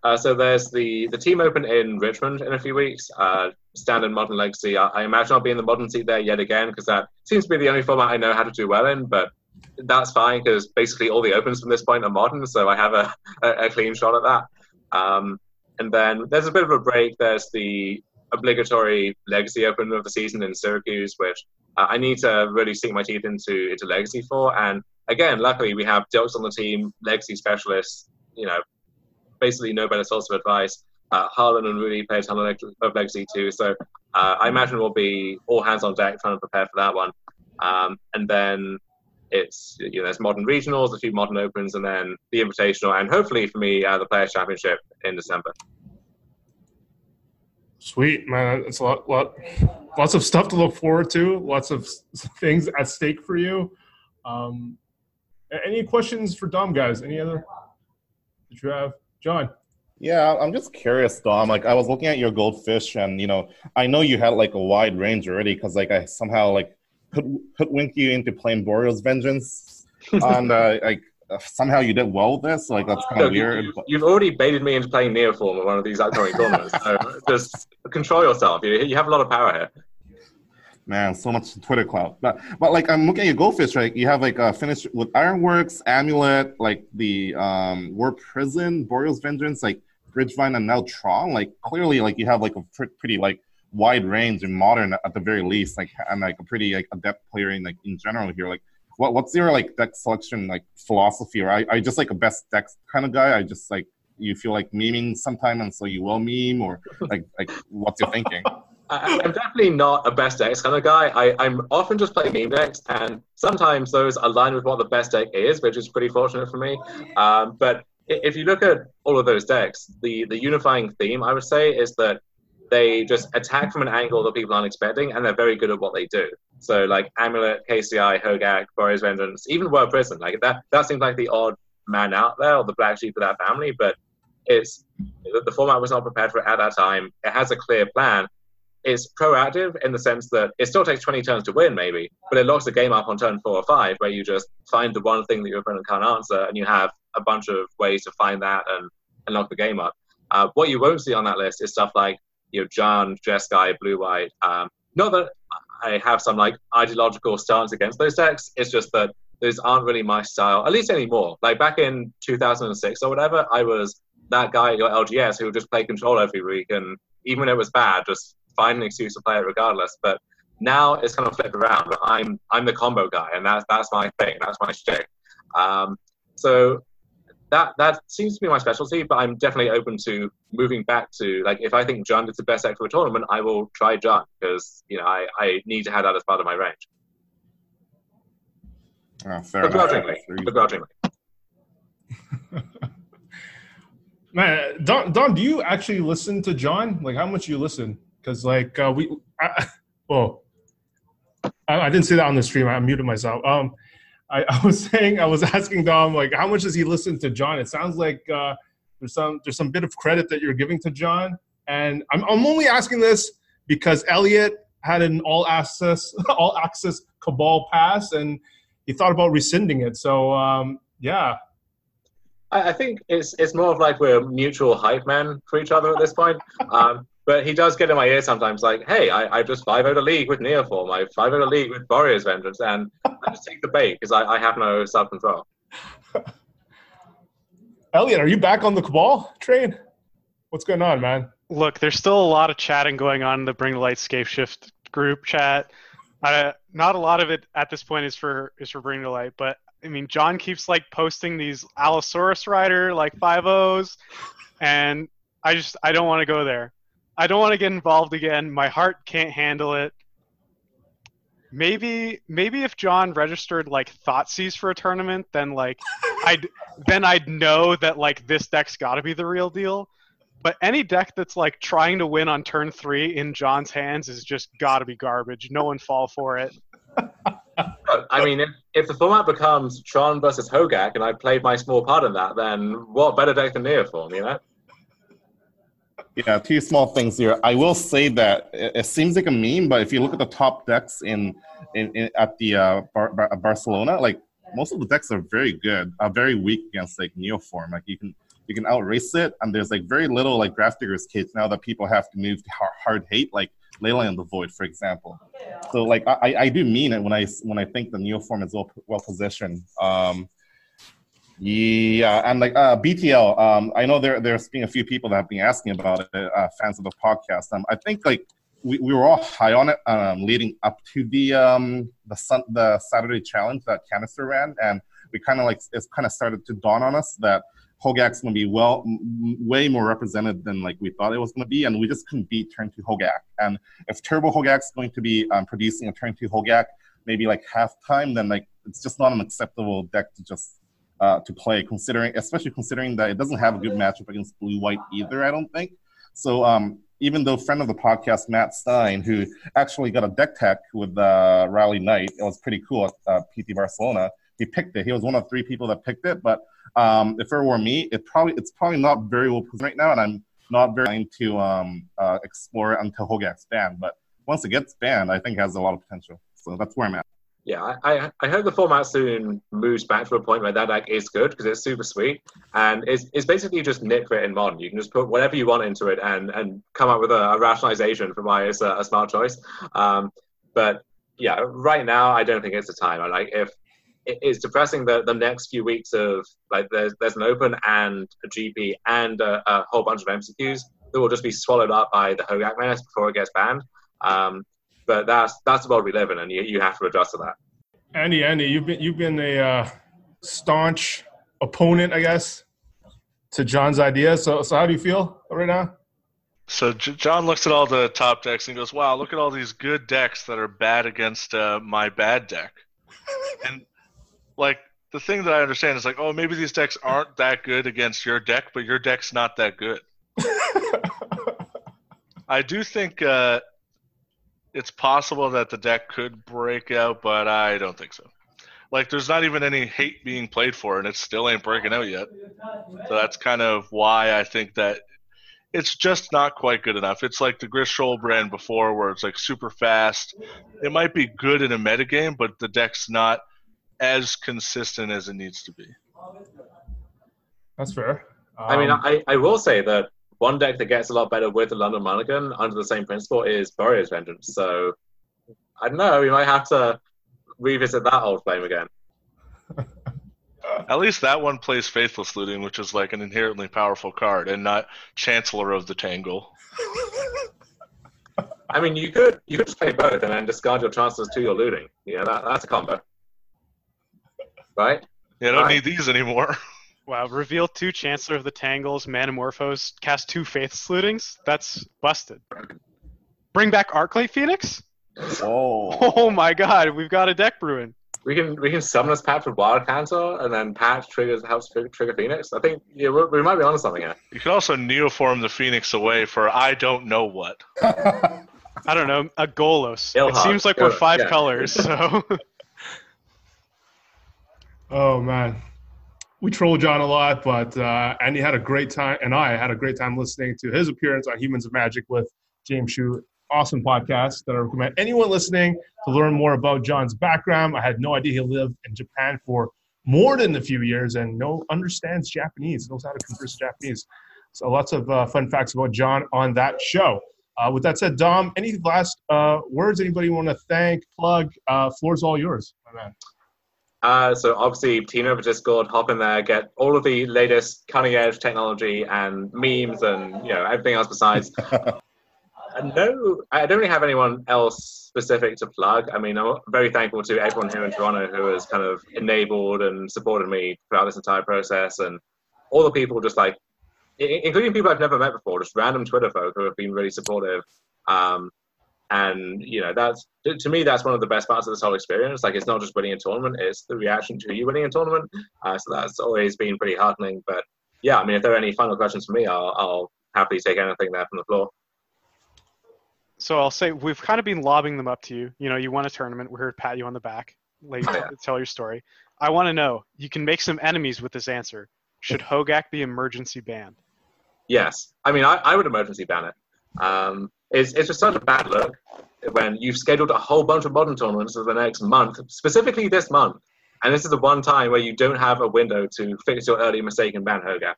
Uh, so there's the, the team open in Richmond in a few weeks. Uh, standard modern legacy. I, I imagine I'll be in the modern seat there yet again because that seems to be the only format I know how to do well in. But that's fine because basically all the opens from this point are modern, so I have a, a, a clean shot at that. Um, and then there's a bit of a break. There's the obligatory legacy open of the season in Syracuse, which uh, I need to really sink my teeth into into legacy for. And again, luckily we have Dilks on the team, legacy specialists. You know, basically no better source of advice. Uh, Harlan and Rudy play a ton of, legacy too, so uh, I imagine we'll be all hands on deck trying to prepare for that one. Um, and then it's you know there's modern regionals, a few modern opens, and then the invitational, and hopefully for me uh, the Players Championship in December. Sweet man, it's a lot, lot, lots of stuff to look forward to. Lots of things at stake for you. Um, any questions for Dom, guys? Any other that you have, John? Yeah, I'm just curious, Dom. Like, I was looking at your goldfish, and you know, I know you had like a wide range already because like I somehow like hood- hoodwinked you into playing Goryo's Vengeance, [LAUGHS] and uh, like somehow you did well with this. Like, that's kind of Look, you- weird. you, but- you've already baited me into playing Neoform at one of these upcoming tournaments. So [LAUGHS] just control yourself. You, you have a lot of power here. Man, so much Twitter clout. But but like I'm looking at your goldfish, right? You have like uh finished with Ironworks, Amulet, like the um Whir Prison, Goryo's Vengeance, like Bridgevine and now Tron. Like clearly like you have like a pr- pretty like wide range in modern at the very least, like and like a pretty like adept player in like in general here. Like what what's your like deck selection like philosophy? Or I I just like a best deck kind of guy. I just like you feel like memeing sometime and so you will meme or like like what's your thinking? [LAUGHS] I, I'm definitely not a best decks kind of guy. I, I'm often just playing meme decks, and sometimes those align with what the best deck is, which is pretty fortunate for me. Um, but if you look at all of those decks, the, the unifying theme, I would say, is that they just attack from an angle that people aren't expecting, and they're very good at what they do. So, like Amulet, KCI, Hogak, Goryo's Vengeance, even Whir Prison, like that, that seems like the odd man out there, or the black sheep of that family, but it's the format was not prepared for it at that time. It has a clear plan. It's proactive in the sense that it still takes 20 turns to win, maybe, but it locks the game up on turn four or five, where you just find the one thing that your opponent can't answer, and you have a bunch of ways to find that and, and lock the game up. Uh, what you won't see on that list is stuff like you know Jund, Jeskai, Blue White. Um, not that I have some like ideological stance against those decks. It's just that those aren't really my style, at least anymore. Like back in 2006 or whatever, I was that guy at your LGS who would just play control every week, and even when it was bad, just find an excuse to play it regardless. But now it's kind of flipped around. I'm I'm the combo guy, and that's that's my thing. That's my shtick. Um, so that that seems to be my specialty. But I'm definitely open to moving back to like if I think Jund is the best deck for a tournament, I will try Jund because you know I, I need to have that as part of my range. Uh, fair enough. Begrudgingly, begrudgingly. [LAUGHS] Man, Dom, Dom, do you actually listen to John? Like, how much you listen? Because, like, uh, we, I, [LAUGHS] well, I, I didn't say that on the stream. I muted myself. Um, I, [LAUGHS] I was saying, I was asking Dom, like, how much does he listen to John? It sounds like uh, there's some there's some bit of credit that you're giving to John, and I'm I'm only asking this because Elliot had an all access [LAUGHS] all access Cabal pass, and he thought about rescinding it. So, um, yeah, I, I think it's it's more of like we're mutual hype men for each other at this point. Um, but he does get in my ear sometimes, like, "Hey, I, I just five out a league with Neoform. I five out a league with Goryo's Vengeance, and I just take the bait because I, I have no self control." [LAUGHS] Elliot, are you back on the Cabal train? What's going on, man? Look, there's still a lot of chatting going on in the Bring the Light Scape Shift group chat. Uh, not a lot of it at this point is for is for Bring the Light, but I mean, John keeps like posting these Allosaurus Rider like five O's, and I just I don't want to go there. I don't want to get involved again. My heart can't handle it. Maybe maybe if John registered like Thoughtseize for a tournament, then like I'd then I'd know that like this deck's got to be the real deal. But any deck that's like trying to win on turn three in John's hands is just got to be garbage. No one fall for it. I mean, if, if the format becomes Tron versus Hogak, and I played my small part in that, then what better deck than Neoform, you know? Yeah, two small things here. I will say that it, it seems like a meme, but if you look at the top decks in, in, in at the uh, Bar- Bar- Barcelona, like most of the decks are very good, are very weak against like Neoform. Like you can you can outrace it, and there's like very little like Grafdigger's Cages now that people have to move to hard, hard hate, like Leyline of the Void, for example. So like I, I do mean it when I when I think the Neoform is well, well positioned. Um, yeah, and like uh, BTL, um, I know there there's been a few people that have been asking about it, uh, fans of the podcast. Um, I think like we, we were all high on it um, leading up to the um, the sun, the Saturday challenge that Canister ran, and we kind of like it's kind of started to dawn on us that Hogak's going to be well m- way more represented than like we thought it was going to be, and we just couldn't beat Turn Two Hogak. And if Turbo Hogak's going to be um, producing a Turn Two Hogak maybe like half time, then like it's just not an acceptable deck to just uh, to play, considering especially considering that it doesn't have a good matchup against blue white either. I don't think so. Um, even though friend of the podcast Matt Stein, who actually got a deck tech with uh, Rally Knight, it was pretty cool at uh, PT Barcelona. He picked it. He was one of three people that picked it. But um, if it were me, it probably it's probably not very well positioned right now, and I'm not very inclined to um, uh, explore it until Hogak's banned. But once it gets banned, I think it has a lot of potential. So that's where I'm at. Yeah, I, I, hope the format soon moves back to a point where that deck is good because it's super sweet and it's, it's basically just for it in modern. You can just put whatever you want into it and, and come up with a, a rationalization for why it's a, a smart choice. Um, but yeah, right now I don't think it's the time. I like if it is depressing that the next few weeks of like there's there's an open and a GP and a, a whole bunch of MCQs that will just be swallowed up by the Hogak menace before it gets banned. Um, but that's that's the world we live in, and you, you have to adjust to that. Andy, Andy, you've been you've been a uh, staunch opponent, I guess, to John's idea. So, so how do you feel right now? So J- John looks at all the top decks and goes, "Wow, look at all these good decks that are bad against uh, my bad deck." [LAUGHS] and like the thing that I understand is like, oh, maybe these decks aren't that good against your deck, but your deck's not that good. [LAUGHS] I do think uh, it's possible that the deck could break out, but I don't think so. Like, there's not even any hate being played for, and it still ain't breaking out yet. So that's kind of why I think that it's just not quite good enough. It's like the Griselbrand before, where it's like super fast. It might be good in a metagame, but the deck's not as consistent as it needs to be. That's fair. I mean, Um, I, I will say that one deck that gets a lot better with the London Mulligan under the same principle is Goryo's Vengeance. So I don't know, we might have to revisit that old flame again. [LAUGHS] At least that one plays Faithless Looting, which is like an inherently powerful card, and not Chancellor of the Tangle. [LAUGHS] I mean, you could you could just play both and then discard your chances to your looting. Yeah, that, that's a combo, right? Yeah, I don't Right. need these anymore. [LAUGHS] Wow, reveal two Chancellor of the Tangles, Manamorphose, cast two Faith Lootings? That's busted. Bring back Arclight Phoenix? Oh. [LAUGHS] Oh my god, we've got a deck brewing. We can we can summon this patch with Wild Cantor and then patch triggers helps trigger, trigger Phoenix. I think yeah, we, we might be onto something here. You could also neoform the Phoenix away for I don't know what. [LAUGHS] I don't know, a Golos. It seems like we're Golos, five yeah. colors, so [LAUGHS] Oh man, we troll John a lot, but uh, Andy had a great time, and I had a great time listening to his appearance on Humans of Magic with James Shu. Awesome podcast that I recommend anyone listening to learn more about John's background. I had no idea he lived in Japan for more than a few years and no understands Japanese, knows how to converse Japanese. So lots of uh, fun facts about John on that show. Uh, with that said, Dom, any last uh, words? Anybody want to thank, plug? Uh, floor's all yours, my man. Uh, so obviously, team over Discord, hop in there, get all of the latest cutting edge technology and memes and you know everything else besides. [LAUGHS] No, I don't really have anyone else specific to plug. I mean, I'm very thankful to everyone here in Toronto who has kind of enabled and supported me throughout this entire process, and all the people just like, including people I've never met before, just random Twitter folk who have been really supportive. Um, and you know, that's to, me, that's one of the best parts of this whole experience. Like, it's not just winning a tournament; it's the reaction to you winning a tournament. Uh, so that's always been pretty heartening. But yeah, I mean, if there are any final questions for me, I'll, I'll happily take anything there from the floor. so I'll say we've kind of been lobbing them up to you. You know, you won a tournament, we're here to pat you on the back, let you Yeah. tell your story. I want to know, you can make some enemies with this answer. Should Hogak be emergency banned? Yes, I mean, I, I would emergency ban it. Um, it's, it's just such a bad look when you've scheduled a whole bunch of modern tournaments for the next month, specifically this month, and this is the one time where you don't have a window to fix your early mistake and ban Hogak.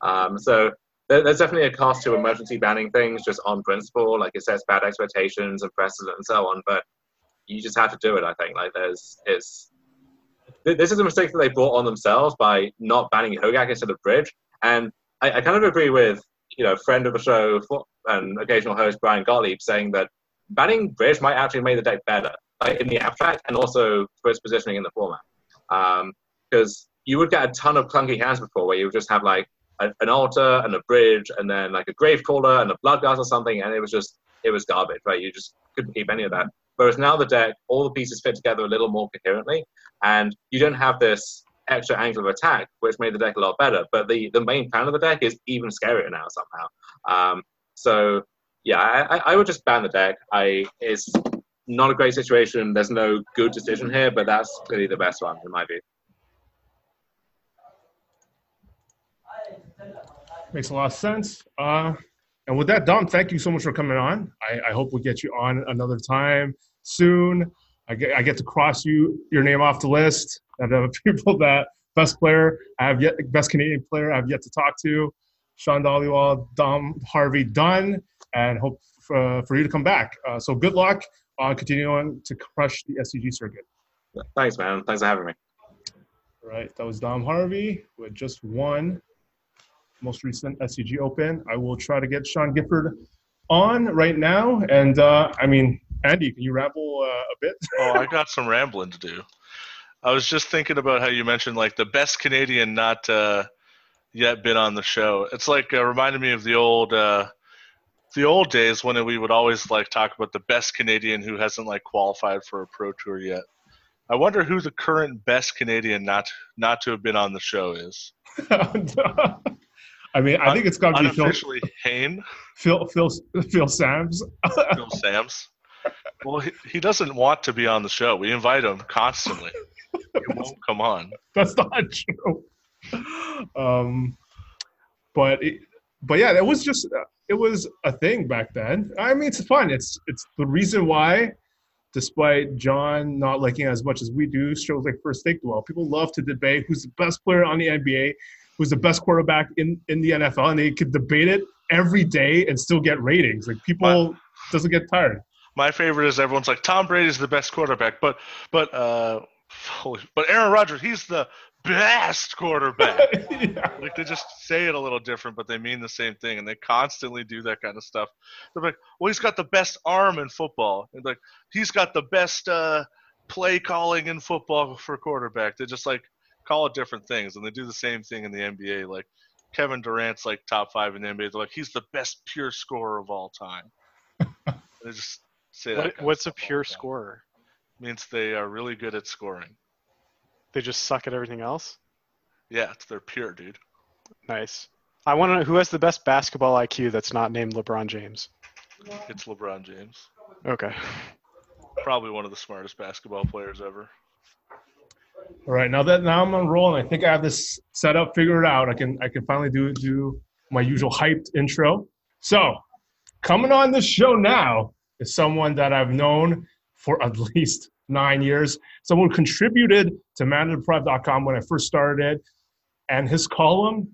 Um, so there, there's definitely a cost to emergency banning things just on principle, like it sets bad expectations and precedent and so on. But you just have to do it. I think like there's it's this is a mistake that they brought on themselves by not banning Hogak instead of Bridge, and I, I kind of agree with you know friend of the show and occasional host Brian Gottlieb saying that banning Bridge might actually make the deck better like, in the abstract and also for its positioning in the format. Because you would get a ton of clunky hands before where you would just have like a, an altar and a bridge and then like a Gravecrawler and a Bloodghast or something, and it was just it was garbage, right? You just couldn't keep any of that. Whereas now the deck, all the pieces fit together a little more coherently, and you don't have this extra angle of attack, which made the deck a lot better. But the, the main plan of the deck is even scarier now somehow. Um, so yeah, I, I- I would just ban the deck. I it's not a great situation. There's no good decision here, but that's clearly the best one in my view. Makes a lot of sense. Uh, and with that, Dom, thank you so much for coming on. I, I hope we get you on another time soon. I get, I get to cross you your name off the list of the [LAUGHS] people that best player I have yet best Canadian player I have yet to talk to. Sean Dollywall, Dom Harvey, done, and hope for, for you to come back. Uh, so good luck on continuing to crush the SCG circuit. Thanks, man. Thanks for having me. All right, that was Dom Harvey with just one most recent SCG Open. I will try to get Sean Gifford on right now. And uh, I mean, Andy, can you ramble uh, a bit? Oh, I [LAUGHS] got some rambling to do. I was just thinking about how you mentioned like the best Canadian not uh, yet been on the show. It's like uh, reminded me of the old uh, the old days when we would always like talk about the best Canadian who hasn't like qualified for a pro tour yet. I wonder who the current best Canadian not not to have been on the show is. [LAUGHS] I mean, I think it's got to be Phil, Unofficially, Hayne, Phil, Phil, Phil Sams. Phil Sams. Well, he, he doesn't want to be on the show. We invite him constantly. He won't come on. [LAUGHS] That's not true. [LAUGHS] Um, but it, but yeah, it was just it was a thing back then. I mean, it's fun. It's it's the reason why, despite John not liking it as much as we do, shows like First Take Dwell. People love to debate who's the best player on the NBA, who's the best quarterback in in the NFL, and they could debate it every day and still get ratings. Like people doesn't get tired. My favorite is everyone's like Tom Brady's the best quarterback, but but uh, holy, but Aaron Rodgers, he's the best quarterback. [LAUGHS] yeah. like they just say it a little different, but they mean the same thing, and they constantly do that kind of stuff. They're like, "Well, he's got the best arm in football," and like he's got the best uh, play calling in football for quarterback. They just like call it different things, and they do the same thing in the NBA. Like Kevin Durant's like top five in the NBA. They're like, he's the best pure scorer of all time. [LAUGHS] they just say that. What, kind what's a pure scorer? Means they are really good at scoring. They just suck at everything else. Yeah, it's they're pure, dude. Nice. I want to know who has the best basketball IQ that's not named LeBron James. It's LeBron James. Okay. Probably one of the smartest basketball players ever. All right, now that now I'm on roll and I think I have this set up figured out, I can I can finally do do my usual hyped intro. So, coming on this show now is someone that I've known for [LAUGHS] at least nine years. Someone contributed to ManaDeprived.com when I first started, it, and his column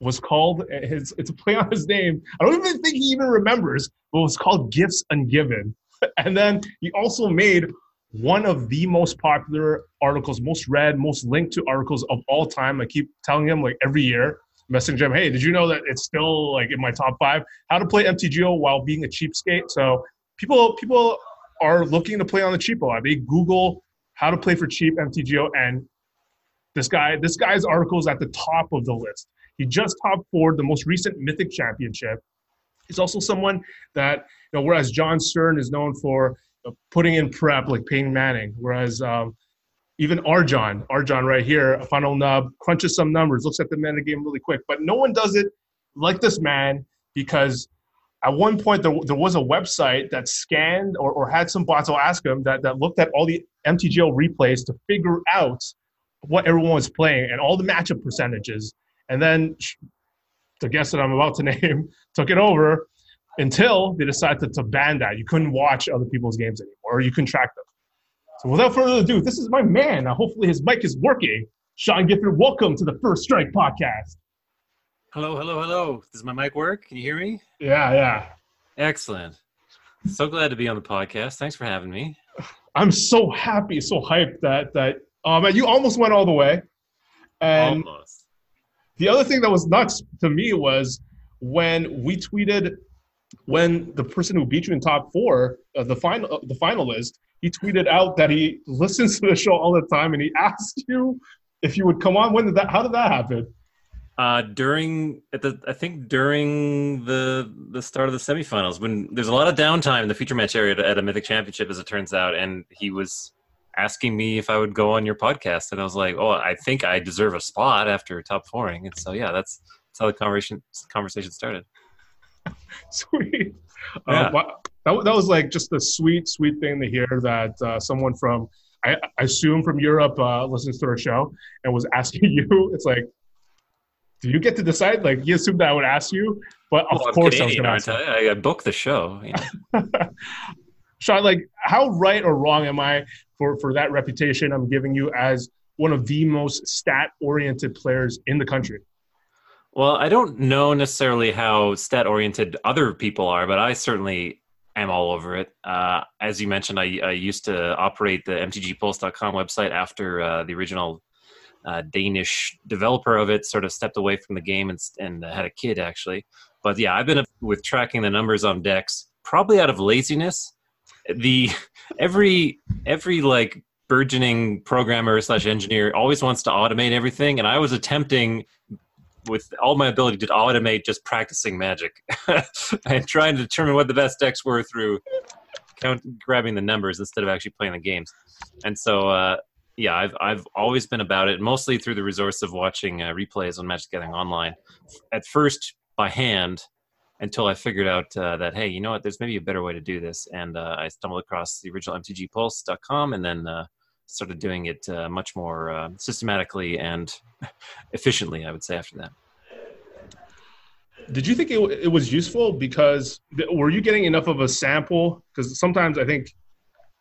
was called his it's a play on his name. I don't even think he even remembers, but it was called Gifts Ungiven. [LAUGHS] And then he also made one of the most popular articles, most read, most linked to articles of all time. I keep telling him like every year, messaging him, hey, did you know that it's still like in my top five? How to play MTGO while being a cheapskate. So people people are looking to play on the cheapo. They Google how to play for cheap MTGO, and this guy this guy's article is at the top of the list. He just top four the most recent Mythic Championship. He's also someone that you know, whereas John Stern is known for uh, putting in prep like Peyton Manning, whereas um, even Arjon, Arjon right here, a final nub, crunches some numbers, looks at the meta game really quick, but no one does it like this man because at one point there, there was a website that scanned or, or had some bots, I'll ask them that, that looked at all the MTGO replays to figure out what everyone was playing and all the matchup percentages. And then the guest that I'm about to [LAUGHS] name took it over until they decided to, ban that. You couldn't watch other people's games anymore, or you couldn't track them. So without further ado, this is my man. Now, hopefully his mic is working. Sean Gifford, welcome to the First Strike podcast. Hello, hello, hello. Does my mic work? Can you hear me? Yeah, yeah. Excellent. So glad to be on the podcast. Thanks for having me. I'm so happy, so hyped that that um man, you almost went all the way. And Almost. the other thing that was nuts to me was when we tweeted when the person who beat you in top four, uh, the final uh, the finalist, he tweeted out that he [LAUGHS] listens to the show all the time and he asked you if you would come on. When did that? How did that happen? Uh, during at the I think during the the start of the semifinals, when there's a lot of downtime in the feature match area at a Mythic Championship, as it turns out, and he was asking me if I would go on your podcast, and I was like, "Oh, I think I deserve a spot after top fouring." And so, yeah, that's that's how the conversation conversation started. [LAUGHS] Sweet. Yeah. Um, wow. that, that was like just a sweet, sweet thing to hear that uh, someone from, I, I assume from Europe, uh, listens to our show and was asking [LAUGHS] you. It's like, do you get to decide? Like, you assumed that I would ask you, but of Well, I'm course I was going to ask you. I? I, I booked the show. you know. [LAUGHS] Sean, like, how right or wrong am I for, for that reputation I'm giving you as one of the most stat oriented players in the country? Well, I don't know necessarily how stat oriented other people are, but I certainly am all over it. Uh, as you mentioned, I, I used to operate the MTGPulse.com website after uh, the original uh, Danish developer of it sort of stepped away from the game and, and had a kid, actually. But yeah, I've been with tracking the numbers on decks probably out of laziness. The [LAUGHS] every every like burgeoning programmer slash engineer always wants to automate everything, and I was attempting with all my ability to automate just practicing Magic [LAUGHS] and trying to determine what the best decks were through count grabbing the numbers instead of actually playing the games. And so, uh, yeah, I've I've always been about it, mostly through the resource of watching uh, replays on Magic Gathering Online. At first by hand, until I figured out uh, that hey, you know what? There's maybe a better way to do this, and uh, I stumbled across the original MTGPulse.com, and then uh, started doing it uh, much more uh, systematically and [LAUGHS] efficiently. I would say after that. Did you think it, it was useful because were you getting enough of a sample? Because sometimes I think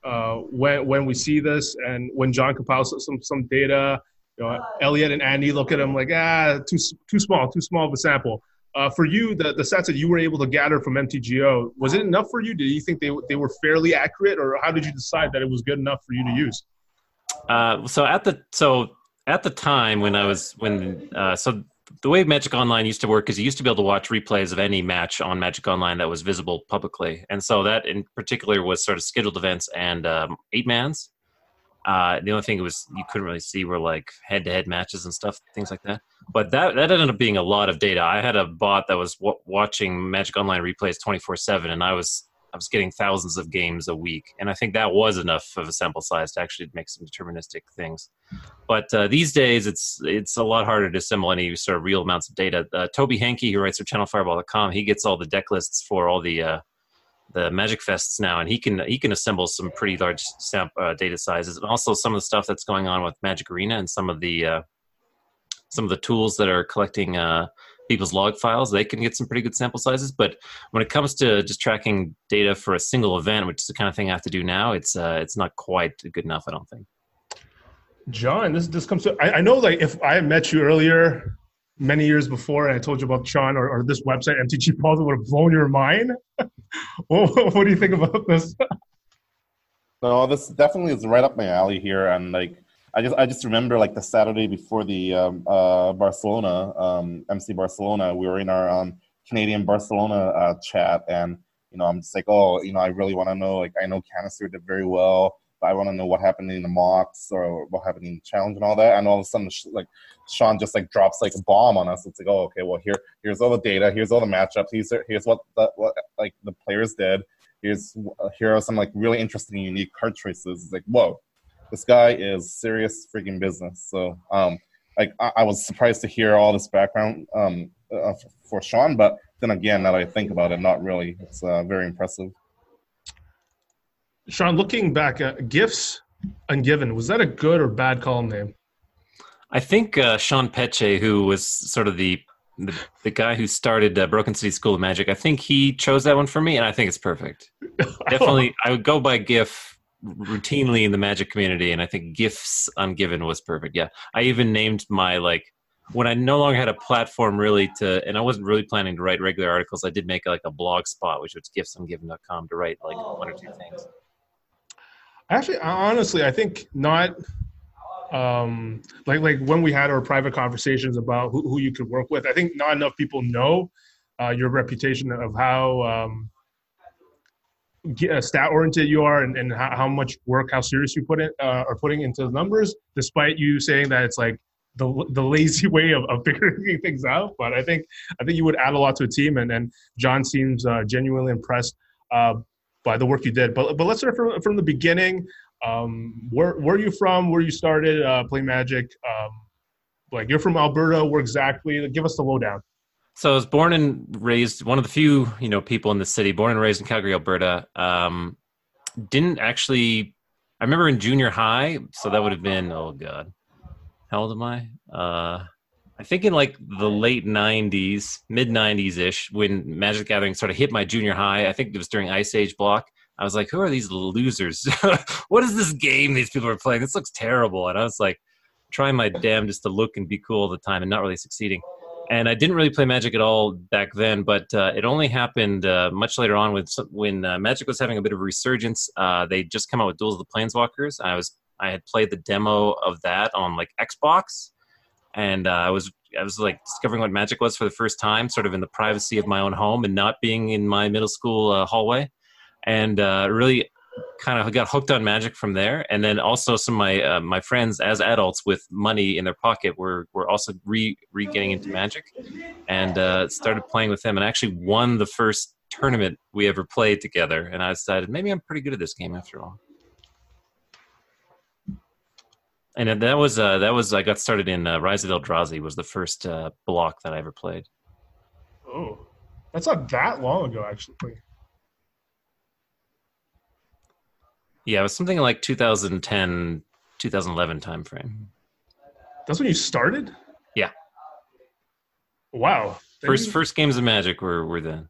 uh, when when we see this and when John compiles some some data, you know, Elliot and Andy look at them like ah too too small, too small of a sample. Uh, for you, the, the stats that you were able to gather from MTGO, was it enough for you? Did you think they, they were fairly accurate, or how did you decide that it was good enough for you to use? Uh, so at the so at the time when I was when uh, so the way Magic Online used to work is you used to be able to watch replays of any match on Magic Online that was visible publicly, and so that in particular was sort of scheduled events and um, eight mans. Uh, the only thing was you couldn't really see were like head-to-head matches and stuff, things like that. But that that ended up being a lot of data. I had a bot that was w- watching Magic Online replays twenty four seven, and I was I was getting thousands of games a week, and I think that was enough of a sample size to actually make some deterministic things. But uh, these days, it's it's a lot harder to assemble any sort of real amounts of data. Uh, Tobi Henke, who writes for ChannelFireball.com, he gets all the deck lists for all the uh, the Magic Fests now, and he can he can assemble some pretty large uh, data sizes, and also some of the stuff that's going on with Magic Arena and some of the uh, some of the tools that are collecting uh, people's log files, they can get some pretty good sample sizes. But when it comes to just tracking data for a single event, which is the kind of thing I have to do now, it's uh, it's not quite good enough. I don't think. John, this this comes to I, I know like if I had met you earlier many years before and I told you about Sean or, or this website, MTG Pulse, would have blown your mind. [LAUGHS] what, what do you think about this? No, this definitely is right up my alley here, and like I just I just remember like the Saturday before the um, uh, Barcelona um, MC Barcelona, we were in our um, Canadian Barcelona uh, chat, and you know I'm just like, oh, you know, I really want to know. Like I know Canister did very well, but I want to know what happened in the mocks or what happened in the challenge and all that. And all of a sudden, like Sean just like drops like a bomb on us. It's like, oh, okay, well here here's all the data, here's all the matchups, here's here's what the, what like the players did. Here's here are some like really interesting, unique card choices. It's like, whoa, this guy is serious freaking business. So, um, like I, I was surprised to hear all this background um, uh, for Sean, but then again, now that I think about it, not really. It's uh, very impressive. Sean, looking back at Gifts Ungiven, was that a good or bad column name? I think uh, Sean Peche, who was sort of the the, the guy who started uh, Broken City School of Magic, I think he chose that one for me, and I think it's perfect. [LAUGHS] Definitely, I would go by GIF routinely in the magic community and i think gifts ungiven was perfect. Yeah i even named my like when i no longer had a platform really to and i wasn't really planning to write regular articles i did make like a blog spot which was giftsungiven.com to write like one or two things. Actually honestly i think not um like like when we had our private conversations about who, who you could work with i think not enough people know uh, your reputation of how um stat oriented you are and, and how, how, much work, how serious you put it uh, are putting into the numbers, despite you saying that it's like the the lazy [LAUGHS] way of, of figuring [LAUGHS] things out. But I think I think you would add a lot to a team, and and John seems uh, genuinely impressed uh, by the work you did. But but let's start from from the beginning. Um, where where are you from? Where you started uh, playing Magic? Um, like you're from Alberta. Where exactly? Give us the lowdown. So I was born and raised one of the few, you know, people in the city, born and raised in Calgary, Alberta. Um, didn't actually I remember in junior high, so that would have been oh god. How old am I? Uh I think in like the late '90s, mid '90s ish, when Magic Gathering sort of hit my junior high. I think it was during Ice Age block. I was like, "Who are these losers? [LAUGHS] what is this game these people are playing? This looks terrible." And I was like, trying my damnedest to look and be cool all the time, and not really succeeding and I didn't really play Magic at all back then. But uh, it only happened uh, much later on with when uh, Magic was having a bit of a resurgence. Uh, they just come out with Duels of the Planeswalkers. I was I had played the demo of that on like Xbox, and uh, I was I was like discovering what Magic was for the first time, sort of in the privacy of my own home and not being in my middle school uh, hallway, and really kind of got hooked on Magic from there, and then also some of my uh, my friends as adults with money in their pocket were were also re re getting into Magic, and uh, started playing with them, and actually won the first tournament we ever played together. And I decided maybe I'm pretty good at this game after all. And that was uh, that was I got started in uh, Rise of Eldrazi was the first uh, block that I ever played. Oh, that's not that long ago, actually. Yeah, it was something like 2010, 2011 timeframe. That's when you started. Yeah. Wow. First first games of Magic were were then.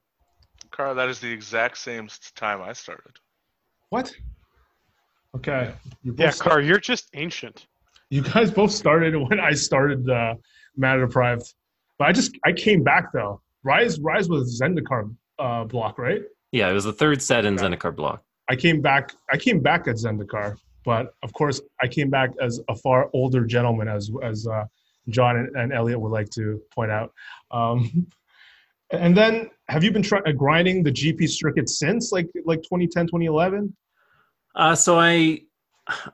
Carl, that is the exact same time I started. What? Okay. You Yeah, both Car, you're just ancient. you guys both started when I started uh, Mana Deprived, but I just I came back though. Rise Rise was Zendikar uh, block, right? Yeah, it was the third set in Zendikar block. I came back. I came back at Zendikar, but of course I came back as a far older gentleman, as as uh, John and, and Elliot would like to point out. Um, and then, have you been trying grinding the GP circuit since like like 2010, 2011? Uh, so I,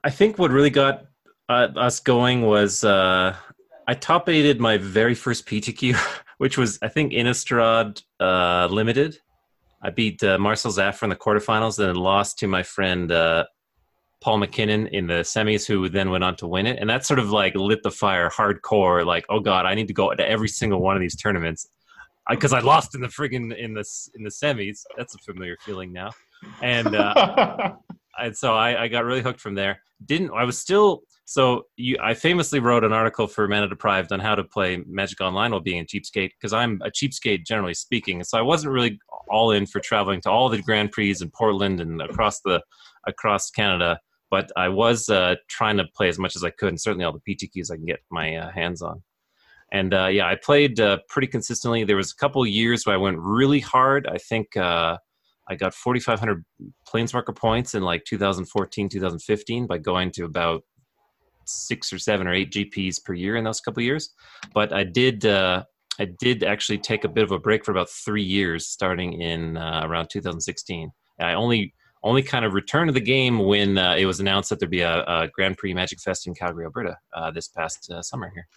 I think what really got uh, us going was uh, I top aided my very first PTQ, [LAUGHS] which was I think Innistrad uh, Limited. I beat uh, Marcel Zaffer in the quarterfinals, and then lost to my friend uh, Paul McKinnon in the semis, who then went on to win it. And that sort of like lit the fire hardcore. Like, oh god, I need to go to every single one of these tournaments because I, lost in the friggin' in the in the semis. That's a familiar feeling now. And uh, [LAUGHS] and so I, I got really hooked from there. Didn't I was still so you I famously wrote an article for Mana Deprived on how to play Magic Online while being a cheapskate because I'm a cheapskate generally speaking, so I wasn't really all in for traveling to all the Grand Prix in Portland and across the across Canada. But I was uh, trying to play as much as I could, and certainly all the PTQs I can get my uh, hands on. And uh, yeah, I played uh, pretty consistently. There was a couple years where I went really hard. I think uh, I got 4,500 Planeswalker points in like 2014, 2015 by going to about six or seven or eight GPs per year in those couple years. But I did uh, I did actually take a bit of a break for about three years, starting in uh, around 2016. And I only only kind of returned to the game when uh, it was announced that there'd be a, a Grand Prix Magic Fest in Calgary, Alberta, uh, this past uh, summer here.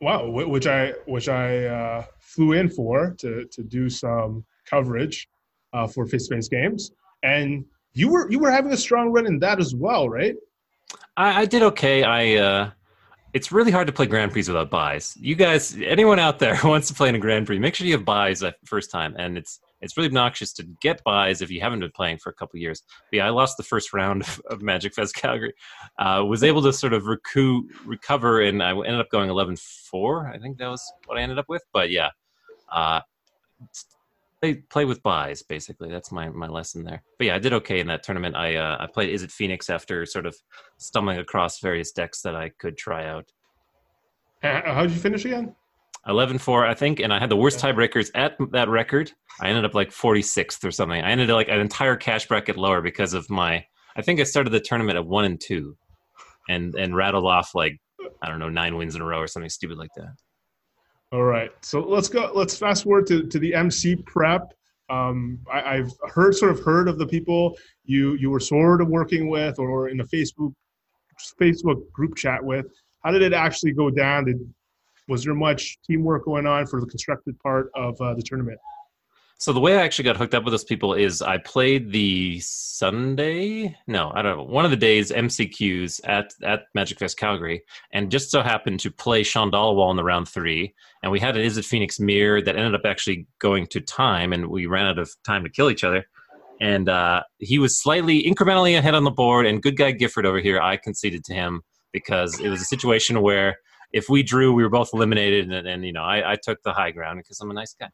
wow, which I which I uh, flew in for to to do some coverage uh, for face to face games, and you were you were having a strong run in that as well, right? I, I did okay. I uh, it's really hard to play Grand Prix without buys. You guys, anyone out there [LAUGHS] who wants to play in a Grand Prix, make sure you have buys that first time. And it's it's really obnoxious to get buys if you haven't been playing for a couple years. But yeah, I lost the first round [LAUGHS] of, of Magic Fest Calgary. Uh, was able to sort of recoup, recover, and I ended up going 11-4. I think that was what I ended up with. But yeah, uh, they play with buys basically. That's my my lesson there. But yeah, I did okay in that tournament. I uh, I played Izzet Phoenix after sort of stumbling across various decks that I could try out. How did you finish again? 11-4 i think and i had the worst tiebreakers at that record i ended up like 46th or something i ended up like an entire cash bracket lower because of my i think i started the tournament at one and two and and rattled off like i don't know nine wins in a row or something stupid like that All right, so let's go. Let's fast forward to, to the MC prep. Um, I, I've heard sort of heard of the people you you were sort of working with, or in the Facebook Facebook group chat with. How did it actually go down? Did was there much teamwork going on for the constructed part of uh, the tournament? So the way I actually got hooked up with those people is I played the Sunday, no, I don't know, one of the days MCQs at at Magic Fest Calgary, and just so happened to play Sean Wall in the round three, and we had an Izzet Phoenix mirror that ended up actually going to time, and we ran out of time to kill each other, and uh, he was slightly incrementally ahead on the board, and good guy Gifford over here, I conceded to him because it was a situation where if we drew, we were both eliminated, and, and you know I, I took the high ground because I'm a nice guy.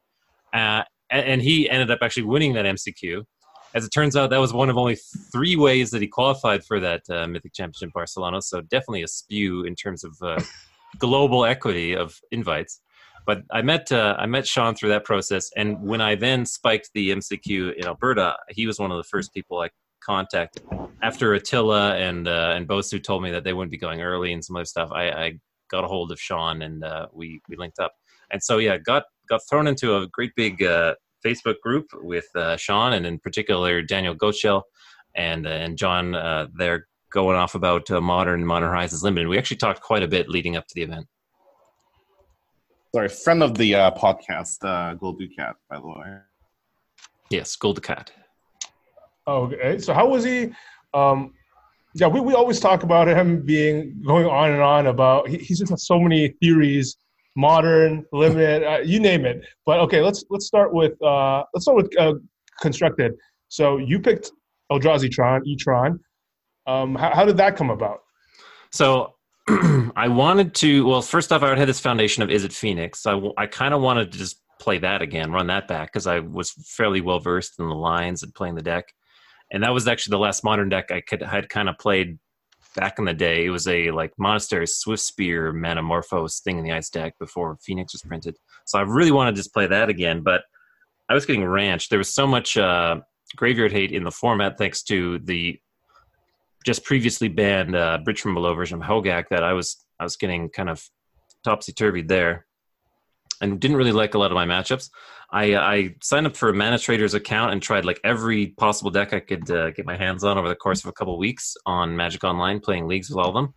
Uh, and, he ended up actually winning that MCQ. As it turns out, that was one of only three ways that he qualified for that uh, Mythic Championship Barcelona. So definitely a spew in terms of uh, [LAUGHS] global equity of invites. But I met uh, I met Sean through that process, and when I then spiked the MCQ in Alberta, he was one of the first people I contacted. After Attila and uh, and Bosu told me that they wouldn't be going early and some other stuff, I, I got a hold of Sean and uh, we we linked up. And so yeah, got got thrown into a great big uh, Facebook group with uh, Sean and in particular Daniel Goetschel, and and John uh, they're going off about uh, modern Modern Horizons Limited. We actually talked quite a bit leading up to the event. Sorry, friend of the uh, podcast, uh, Gold Ducat, by the way. Yes, Gold Cat. Okay, so how was he? Um, yeah, we, we always talk about him being going on and on about he, he's just got so many theories, modern, limited, uh, you name it. But okay, let's let's start with uh, let's start with uh, constructed. So you picked Eldrazi Tron, Etron. Um, how, how did that come about? So [CLEARS THROAT] I wanted to. Well, first off, I had this foundation of Izzet Phoenix. So I, I kind of wanted to just play that again, run that back because I was fairly well versed in the lines and playing the deck. And that was actually the last modern deck I could had kind of played back in the day. It was a like Monastery Swiftspear Manamorphose thing in the ice deck before Phoenix was printed. So I really wanted to just play that again, but I was getting ranched. There was so much uh, graveyard hate in the format thanks to the just previously banned uh, Bridge from Below version of Hogak that I was I was getting kind of topsy turvy there, and didn't really like a lot of my matchups. I I signed up for a Mana Traders account and tried like every possible deck I could uh, get my hands on over the course of a couple weeks on Magic Online, playing leagues with all of them,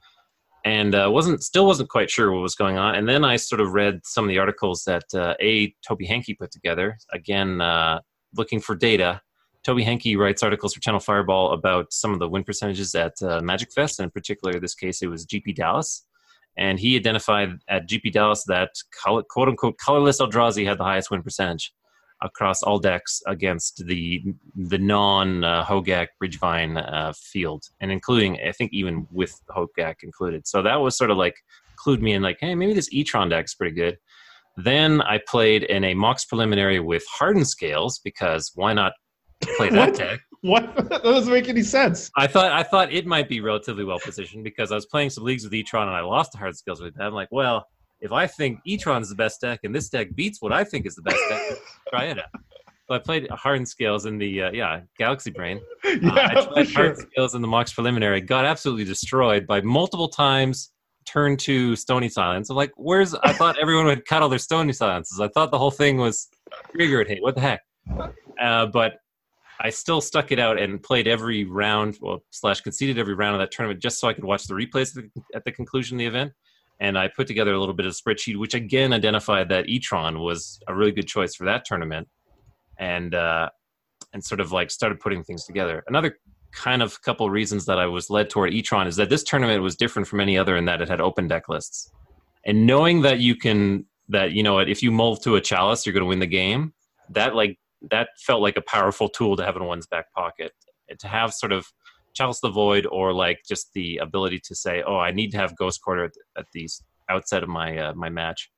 and uh, wasn't still wasn't quite sure what was going on. And then I sort of read some of the articles that uh, a Tobi Henke put together. Again, uh, looking for data Tobi Henke writes articles for Channel Fireball about some of the win percentages at uh, Magic Fest, and in particular, this case, it was GP Dallas. And he identified at GP Dallas that quote unquote colorless Eldrazi had the highest win percentage across all decks against the the non uh, Hogak Bridgevine uh, field, and including I think even with Hogak included. So that was sort of like clued me in, like, hey, maybe this Etron deck's pretty good. Then I played in a Mox preliminary with Hardened Scales because why not play that [LAUGHS] deck. [LAUGHS] What? that doesn't make any sense. I thought I thought it might be relatively well positioned because I was playing some leagues with Etron and I lost to hard skills with that. I'm like, well, if I think Etron's the best deck and this deck beats what I think is the best deck, [LAUGHS] try it out. So I played Hardened Scales in the uh, yeah Galaxy Brain. [LAUGHS] Uh, Yeah, I tried sure. Hardened Scales in the Mox preliminary. Got absolutely destroyed by multiple times. Turn to Stony Silence. I'm like, where's? I thought everyone would cut all their Stony Silences. I thought the whole thing was graveyard hate. What the heck? Uh, but I still stuck it out and played every round, well, slash conceded every round of that tournament just so I could watch the replays at the, at the conclusion of the event. And I put together a little bit of spreadsheet, which again identified that Etron was a really good choice for that tournament, and uh, and sort of like started putting things together. Another kind of couple reasons that I was led toward Etron is that this tournament was different from any other in that it had open deck lists, and knowing that you can that you know if you mull to a chalice, you're going to win the game. That like that felt like a powerful tool to have in one's back pocket. To have sort of Chalice the Void or like just the ability to say, oh, I need to have Ghost Quarter at, the outset of my uh, my match.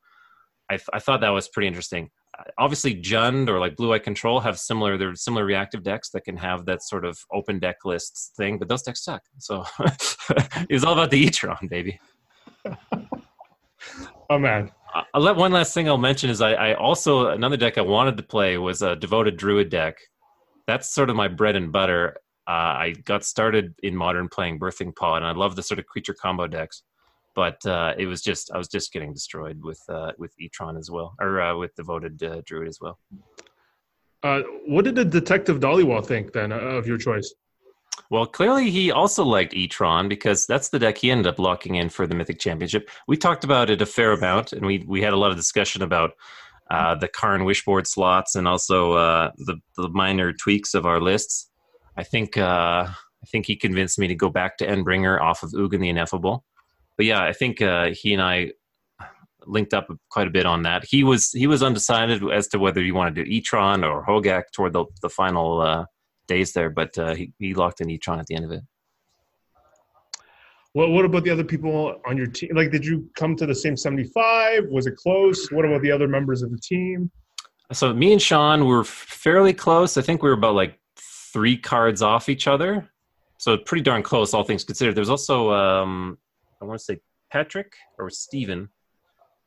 I, I thought that was pretty interesting. Obviously, Jund or like Blue Eye Control have similar. They're similar reactive decks that can have that sort of open deck lists thing, but those decks suck. So [LAUGHS] it was all about the Etron, baby. [LAUGHS] Oh man. I'll let one last thing I'll mention is I, I also another deck I wanted to play was a devoted druid deck. That's sort of my bread and butter. Uh, I got started in modern playing Birthing Pod, and I love the sort of creature combo decks. But uh, it was just I was just getting destroyed with uh, with Etron as well, or uh, with devoted uh, druid as well. Uh, what did the detective Dollywall think then of your choice? Well, clearly he also liked Etron because that's the deck he ended up locking in for the Mythic Championship. We talked about it a fair amount, and we we had a lot of discussion about uh, the Karn Wishboard slots and also uh, the the minor tweaks of our lists. I think uh, I think he convinced me to go back to Endbringer off of Ugin the Ineffable. But yeah, I think uh, he and I linked up quite a bit on that. He was he was undecided as to whether he wanted to do Etron or Hogak toward the the final uh, days there, but uh, he, he locked in Etron at the end of it. What What about the other people on your team? Like, did you come to the same seventy-five? Was it close? What about the other members of the team? So me and Sean were fairly close. I think we were about like three cards off each other. So pretty darn close, all things considered. There's also um, I want to say Patrick or Steven.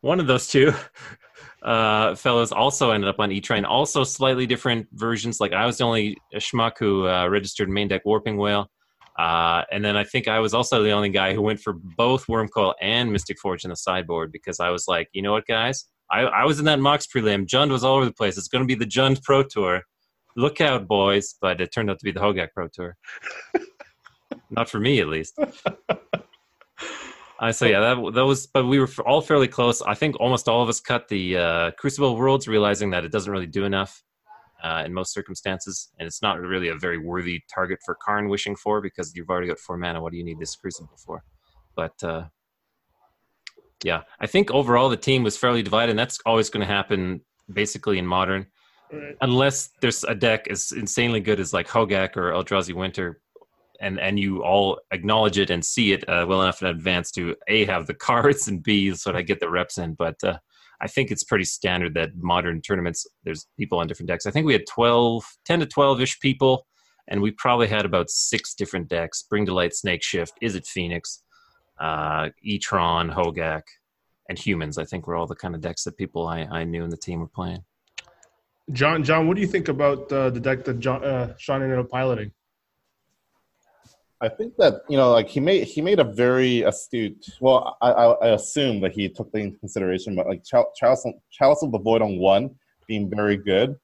One of those two [LAUGHS] uh, fellows also ended up on E Train. Also slightly different versions. Like I was the only schmuck who uh, registered main deck Warping Wail. Uh, and then I think I was also the only guy who went for both Wurmcoil and Mystic Forge in the sideboard because I was like, you know what, guys? I, I was in that Mox prelim. Jund was all over the place. It's going to be the Jund Pro Tour. look out, boys! But it turned out to be the Hogak Pro Tour. [LAUGHS] Not for me, at least. [LAUGHS] I so yeah, that that was, but we were all fairly close. I think almost all of us cut the uh, Crucible Worlds, realizing that it doesn't really do enough uh, in most circumstances, and it's not really a very worthy target for Karn wishing for because you've already got four mana. What do you need this Crucible for? But uh, yeah, I think overall the team was fairly divided, and that's always going to happen basically in modern, Right. unless there's a deck as insanely good as like Hogak or Eldrazi Winter. And, and you all acknowledge it and see it uh, well enough in advance to a have the [LAUGHS] cards and b sort of get the reps in. But uh, I think it's pretty standard that modern tournaments there's people on different decks. I think we had 12, 10 to twelve ish people, and we probably had about six different decks: Bring to Light, Snake Shift, Is it Phoenix, uh, Etron, Hogak, and Humans. I think were all the kind of decks that people I, I knew in the team were playing. John, John, what do you think about uh, the deck that John, uh, Sean ended up piloting? I think that you know, like he made he made a very astute. Well, I, I, assume that he took that into consideration, but like Chal- Chalice, of the Void on one being very good,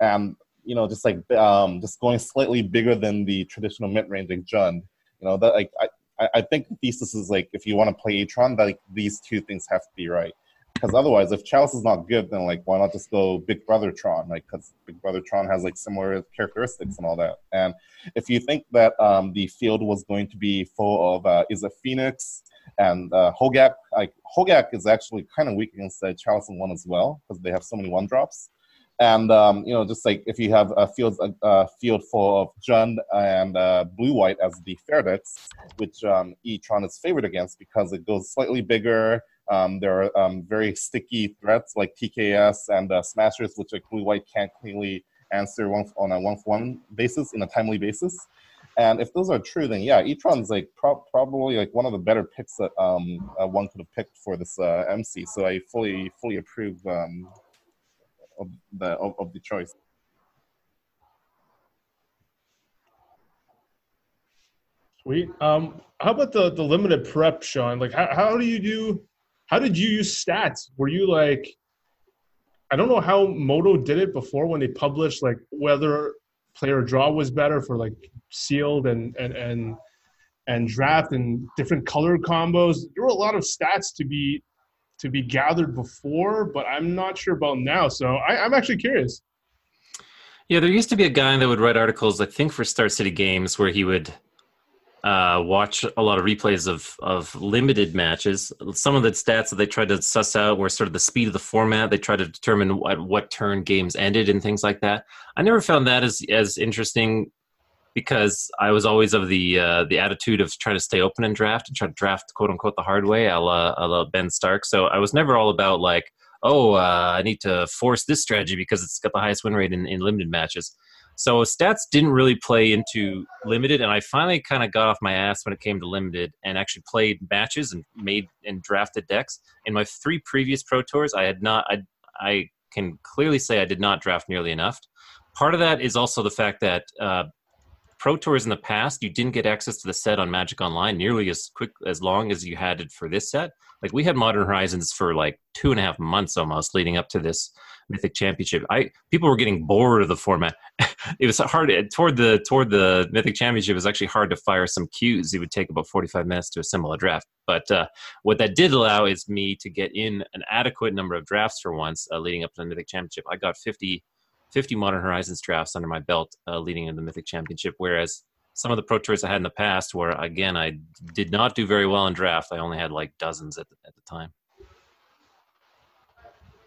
and you know, just like um, just going slightly bigger than the traditional mid range like Jund. You know, that like I, I I think the thesis is like if you want to play Etron, that like these two things have to be right. Because otherwise, if Chalice is not good, then like why not just go Big Brother Tron? Like because Big Brother Tron has like similar characteristics and all that. And if you think that um, the field was going to be full of uh, Izzet Phoenix and uh, Hogak, like Hogak is actually kind of weak against uh, Chalice and one as well because they have so many one drops. And um, you know, just like if you have a field a, field full of Jund and uh, Blue White as the decks, which um, Etron is favored against because it goes slightly bigger. Um, there are um, very sticky threats like TKS and uh, Smashers, which like Blue White can't cleanly answer on a one for one basis in a timely basis. And if those are true, then yeah, Etron's like pro- probably like one of the better picks that um, uh, one could have picked for this uh, MC. So I fully fully approve um, of the of, of the choice. Sweet. Um, how about the the limited prep, Sean? Like, how how do you do? How did you use stats? Were you like, I don't know how Moto did it before when they published like whether player draw was better for like sealed and and and and draft and different color combos. There were a lot of stats to be to be gathered before, but I'm not sure about now. So I, I'm actually curious. Yeah, there used to be a guy that would write articles, I think, for Star City Games, where he would uh, watch a lot of replays of of limited matches. Some of the stats that they tried to suss out were sort of the speed of the format. They tried to determine at what turn games ended and things like that. I never found that as as interesting because I was always of the uh, the attitude of trying to stay open in draft and try to draft quote unquote the hard way, a la, a la Ben Stark. So I was never all about like, oh, uh, I need to force this strategy because it's got the highest win rate in, in limited matches. So stats didn't really play into limited, and I finally kind of got off my ass when it came to limited and actually played matches and made and drafted decks. In my three previous pro tours, I had not. I I can clearly say I did not draft nearly enough. Part of that is also the fact that uh, pro tours in the past you didn't get access to the set on Magic Online nearly as quick as long as you had it for this set. Like we had Modern Horizons for like two and a half months almost leading up to this Mythic Championship. I people were getting bored of the format. [LAUGHS] it was hard toward the toward the Mythic Championship. It was actually hard to fire some queues. It would take about forty five minutes to assemble a draft. But uh, what that did allow is me to get in an adequate number of drafts for once, uh, leading up to the Mythic Championship. I got 50, 50 Modern Horizons drafts under my belt, uh, leading into the Mythic Championship. Whereas some of the pro tours I had in the past, where again I did not do very well in draft, I only had like dozens at the, at the time.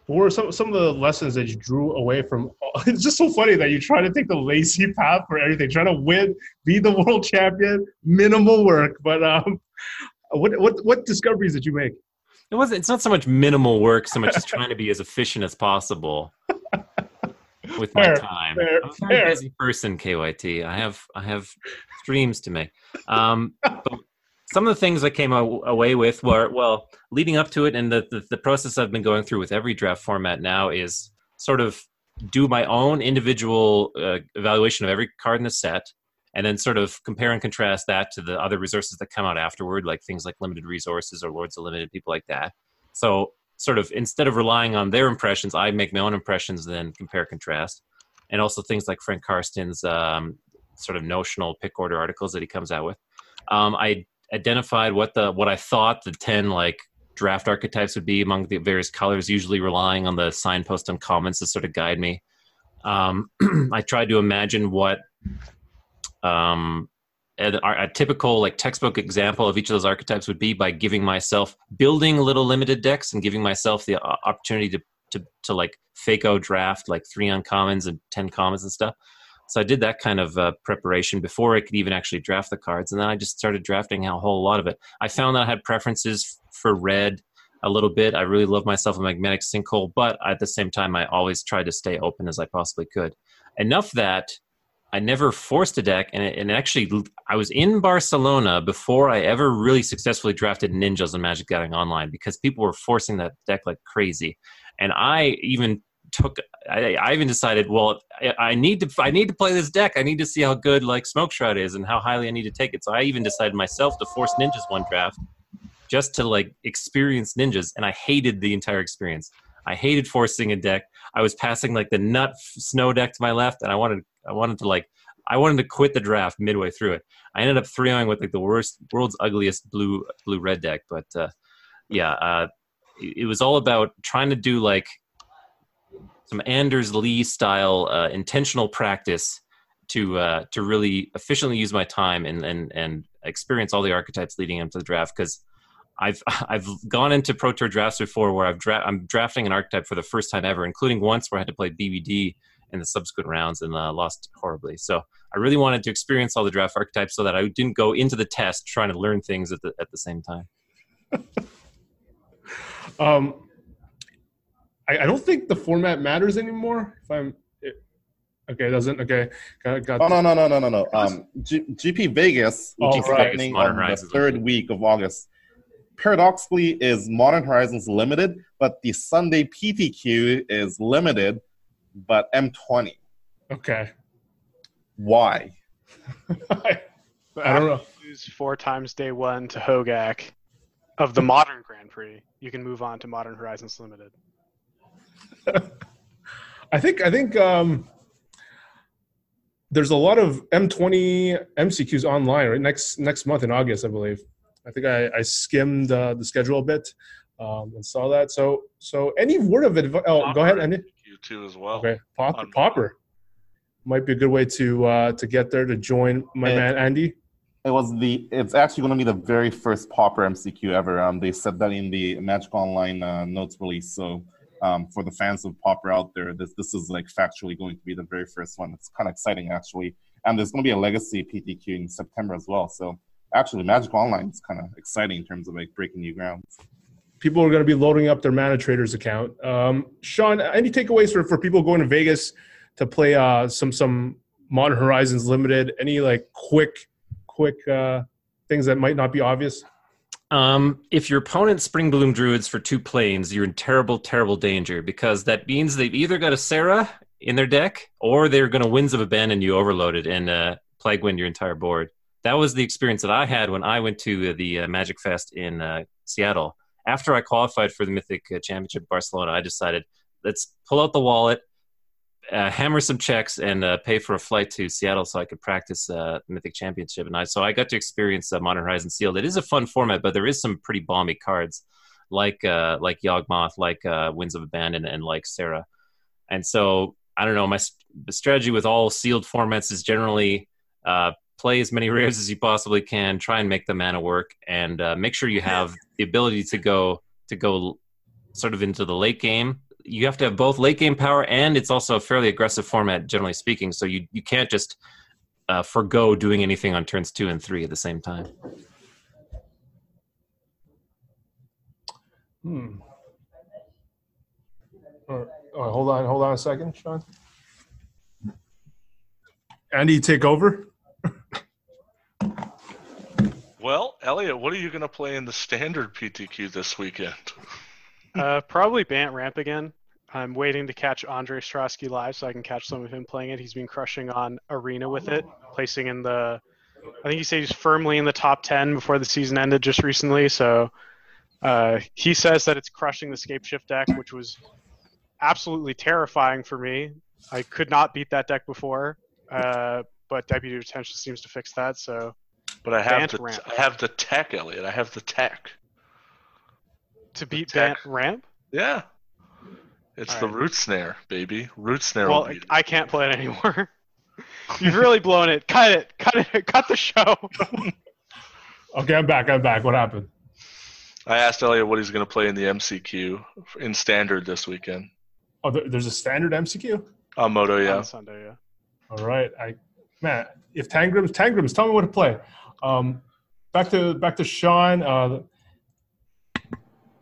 What were some some of the lessons that you drew away from? [LAUGHS] It's just so funny that you try to take the lazy path for everything, trying to win, be the world champion, minimal work. But um, what what what discoveries did you make? It wasn't. It's not so much minimal work, so much as trying to be as efficient as possible with my time. fair, I'm a very fair. busy person, KYT. I have I have streams to make. Um, but some of the things I came away with were well, leading up to it, and the, the the process I've been going through with every draft format now is sort of do my own individual uh, evaluation of every card in the set, and then sort of compare and contrast that to the other resources that come out afterward, like things like limited resources or Lords of Limited, people like that. So, sort of instead of relying on their impressions, I make my own impressions, then compare contrast. and also things like Frank Karsten's um, sort of notional pick order articles that he comes out with. Um, I identified what the what I thought the ten like draft archetypes would be among the various colors, usually relying on the signpost uncommons to sort of guide me. Um, [CLEARS THROAT] I tried to imagine what um, a, a, typical like textbook example of each of those archetypes would be by giving myself building little limited decks and giving myself the uh, opportunity to to to like fake out draft like three uncommons and ten commons and stuff. So I did that kind of uh, preparation before I could even actually draft the cards, and then I just started drafting a whole lot of it. I found that I had preferences for red a little bit. I really love myself a Magmatic Sinkhole, but at the same time, I always tried to stay open as I possibly could. Enough that I never forced a deck, and, it, and actually, I was in Barcelona before I ever really successfully drafted ninjas in Magic Gathering Online because people were forcing that deck like crazy, and I even took. I, I even decided, well, I, I, need to. I need to play this deck. I need to see how good like Smoke Shroud is and how highly I need to take it. So I even decided myself to force ninjas one draft just to like experience ninjas, and I hated the entire experience. I hated forcing a deck. I was passing like the nut snow deck to my left, and I wanted I wanted to like I wanted to quit the draft midway through it. I ended up 3 with like the worst world's ugliest blue blue red deck, but uh, yeah, uh, it, it, was all about trying to do like some Anders Lee style uh, intentional practice to uh, to really efficiently use my time and and and experience all the archetypes leading into the draft because I've [LAUGHS] I've gone into Pro Tour drafts before where I've dra- I'm drafting an archetype for the first time ever, including once where I had to play BBD in the subsequent rounds and uh, lost horribly. So I really wanted to experience all the draft archetypes so that I didn't go into the test trying to learn things at the at the same time. [LAUGHS] um, I, I, don't think the format matters anymore. If I'm it, okay, it doesn't okay. Got, got oh no no no no no no. Um, G- GP Vegas, which oh, is right. happening on the third week of August paradoxically is Modern Horizons limited, but the Sunday PTQ is limited, but M20. Okay. Why? I, [LAUGHS] I don't know. Lose four times day one to Hogak of the modern Grand Prix. You can move on to Modern Horizons Limited. [LAUGHS] I think I think um, there's a lot of M20 MCQs online right next next month in August, I believe. I think I, I skimmed uh, the schedule a bit um, and saw that. So, so any word of advice? Oh, Pauper, go ahead, Andy. You too as well. Okay, Pop, Pauper might be a good way to uh, to get there to join my man Andy. It was the. It's actually going to be the very first Pauper MCQ ever. Um, they said that in the Magic Online uh, notes release. So, um, for the fans of Pauper out there, this this is like factually going to be the very first one. It's kind of exciting actually. And there's going to be a Legacy PTQ in September as well. So actually Magic Online is kind of exciting in terms of like breaking new grounds. People are going to be loading up their Mana Traders account. Um, Sean, any takeaways for, for people going to Vegas to play uh, some some Modern Horizons Limited? Any like quick quick uh, things that might not be obvious? Um, if your opponent Spring Bloom Druids for two planes, you're in terrible, terrible danger because that means they've either got a Serra in their deck or they're going to Winds of Abandon you overloaded and uh, Plague Wind your entire board that was the experience that I had when I went to the uh, Magic Fest in uh, Seattle. After I qualified for the Mythic uh, Championship Barcelona, I decided let's pull out the wallet, uh, hammer some checks, and uh, pay for a flight to Seattle so I could practice uh, Mythic Championship. And I so I got to experience Modern Horizon Sealed. It is a fun format, but there is some pretty balmy cards like like Yawgmoth, like Winds of Abandon, and like Serra. And so I don't know. My st- strategy with all sealed formats is generally uh, play as many rares as you possibly can. Try and make the mana work, and uh, make sure you [LAUGHS] have the ability to go to go sort of into the late game. You have to have both late game power, and it's also a fairly aggressive format, generally speaking. So you you can't just uh, forego doing anything on turns two and three at the same time. Hmm. Oh, hold on, hold on a second, Sean. Andy, take over. Well, Elliot, what are you going to play in the standard PTQ this weekend? [LAUGHS] uh, probably Bant Ramp again. I'm waiting to catch Andre Strosky live so I can catch some of him playing it. He's been crushing on Arena with it, placing in the. I think he said he's firmly in the top 10 before the season ended just recently. So uh, he says that it's crushing the Scapeshift deck, which was absolutely terrifying for me I could not beat that deck before, uh, but Deputy Retention seems to fix that. So But I have Bant the ramp. I have the tech, Elliot. I have the tech. to beat tech. Bant Ramp, Yeah. It's the Alright. root snare, baby. Root snare. well, will. I can't play it anymore. [LAUGHS] You've really blown it. Cut it. Cut it. Cut the show. [LAUGHS] Okay, I'm back. I'm back. What happened? I asked Elliot what he's going to play in the MCQ in standard this weekend. Oh, there's a standard MCQ. On uh, Moto, yeah. On Sunday, yeah. All right, I man, if Tangrams, Tangrams, tell me what to play. Um, back to back to Sean. Uh,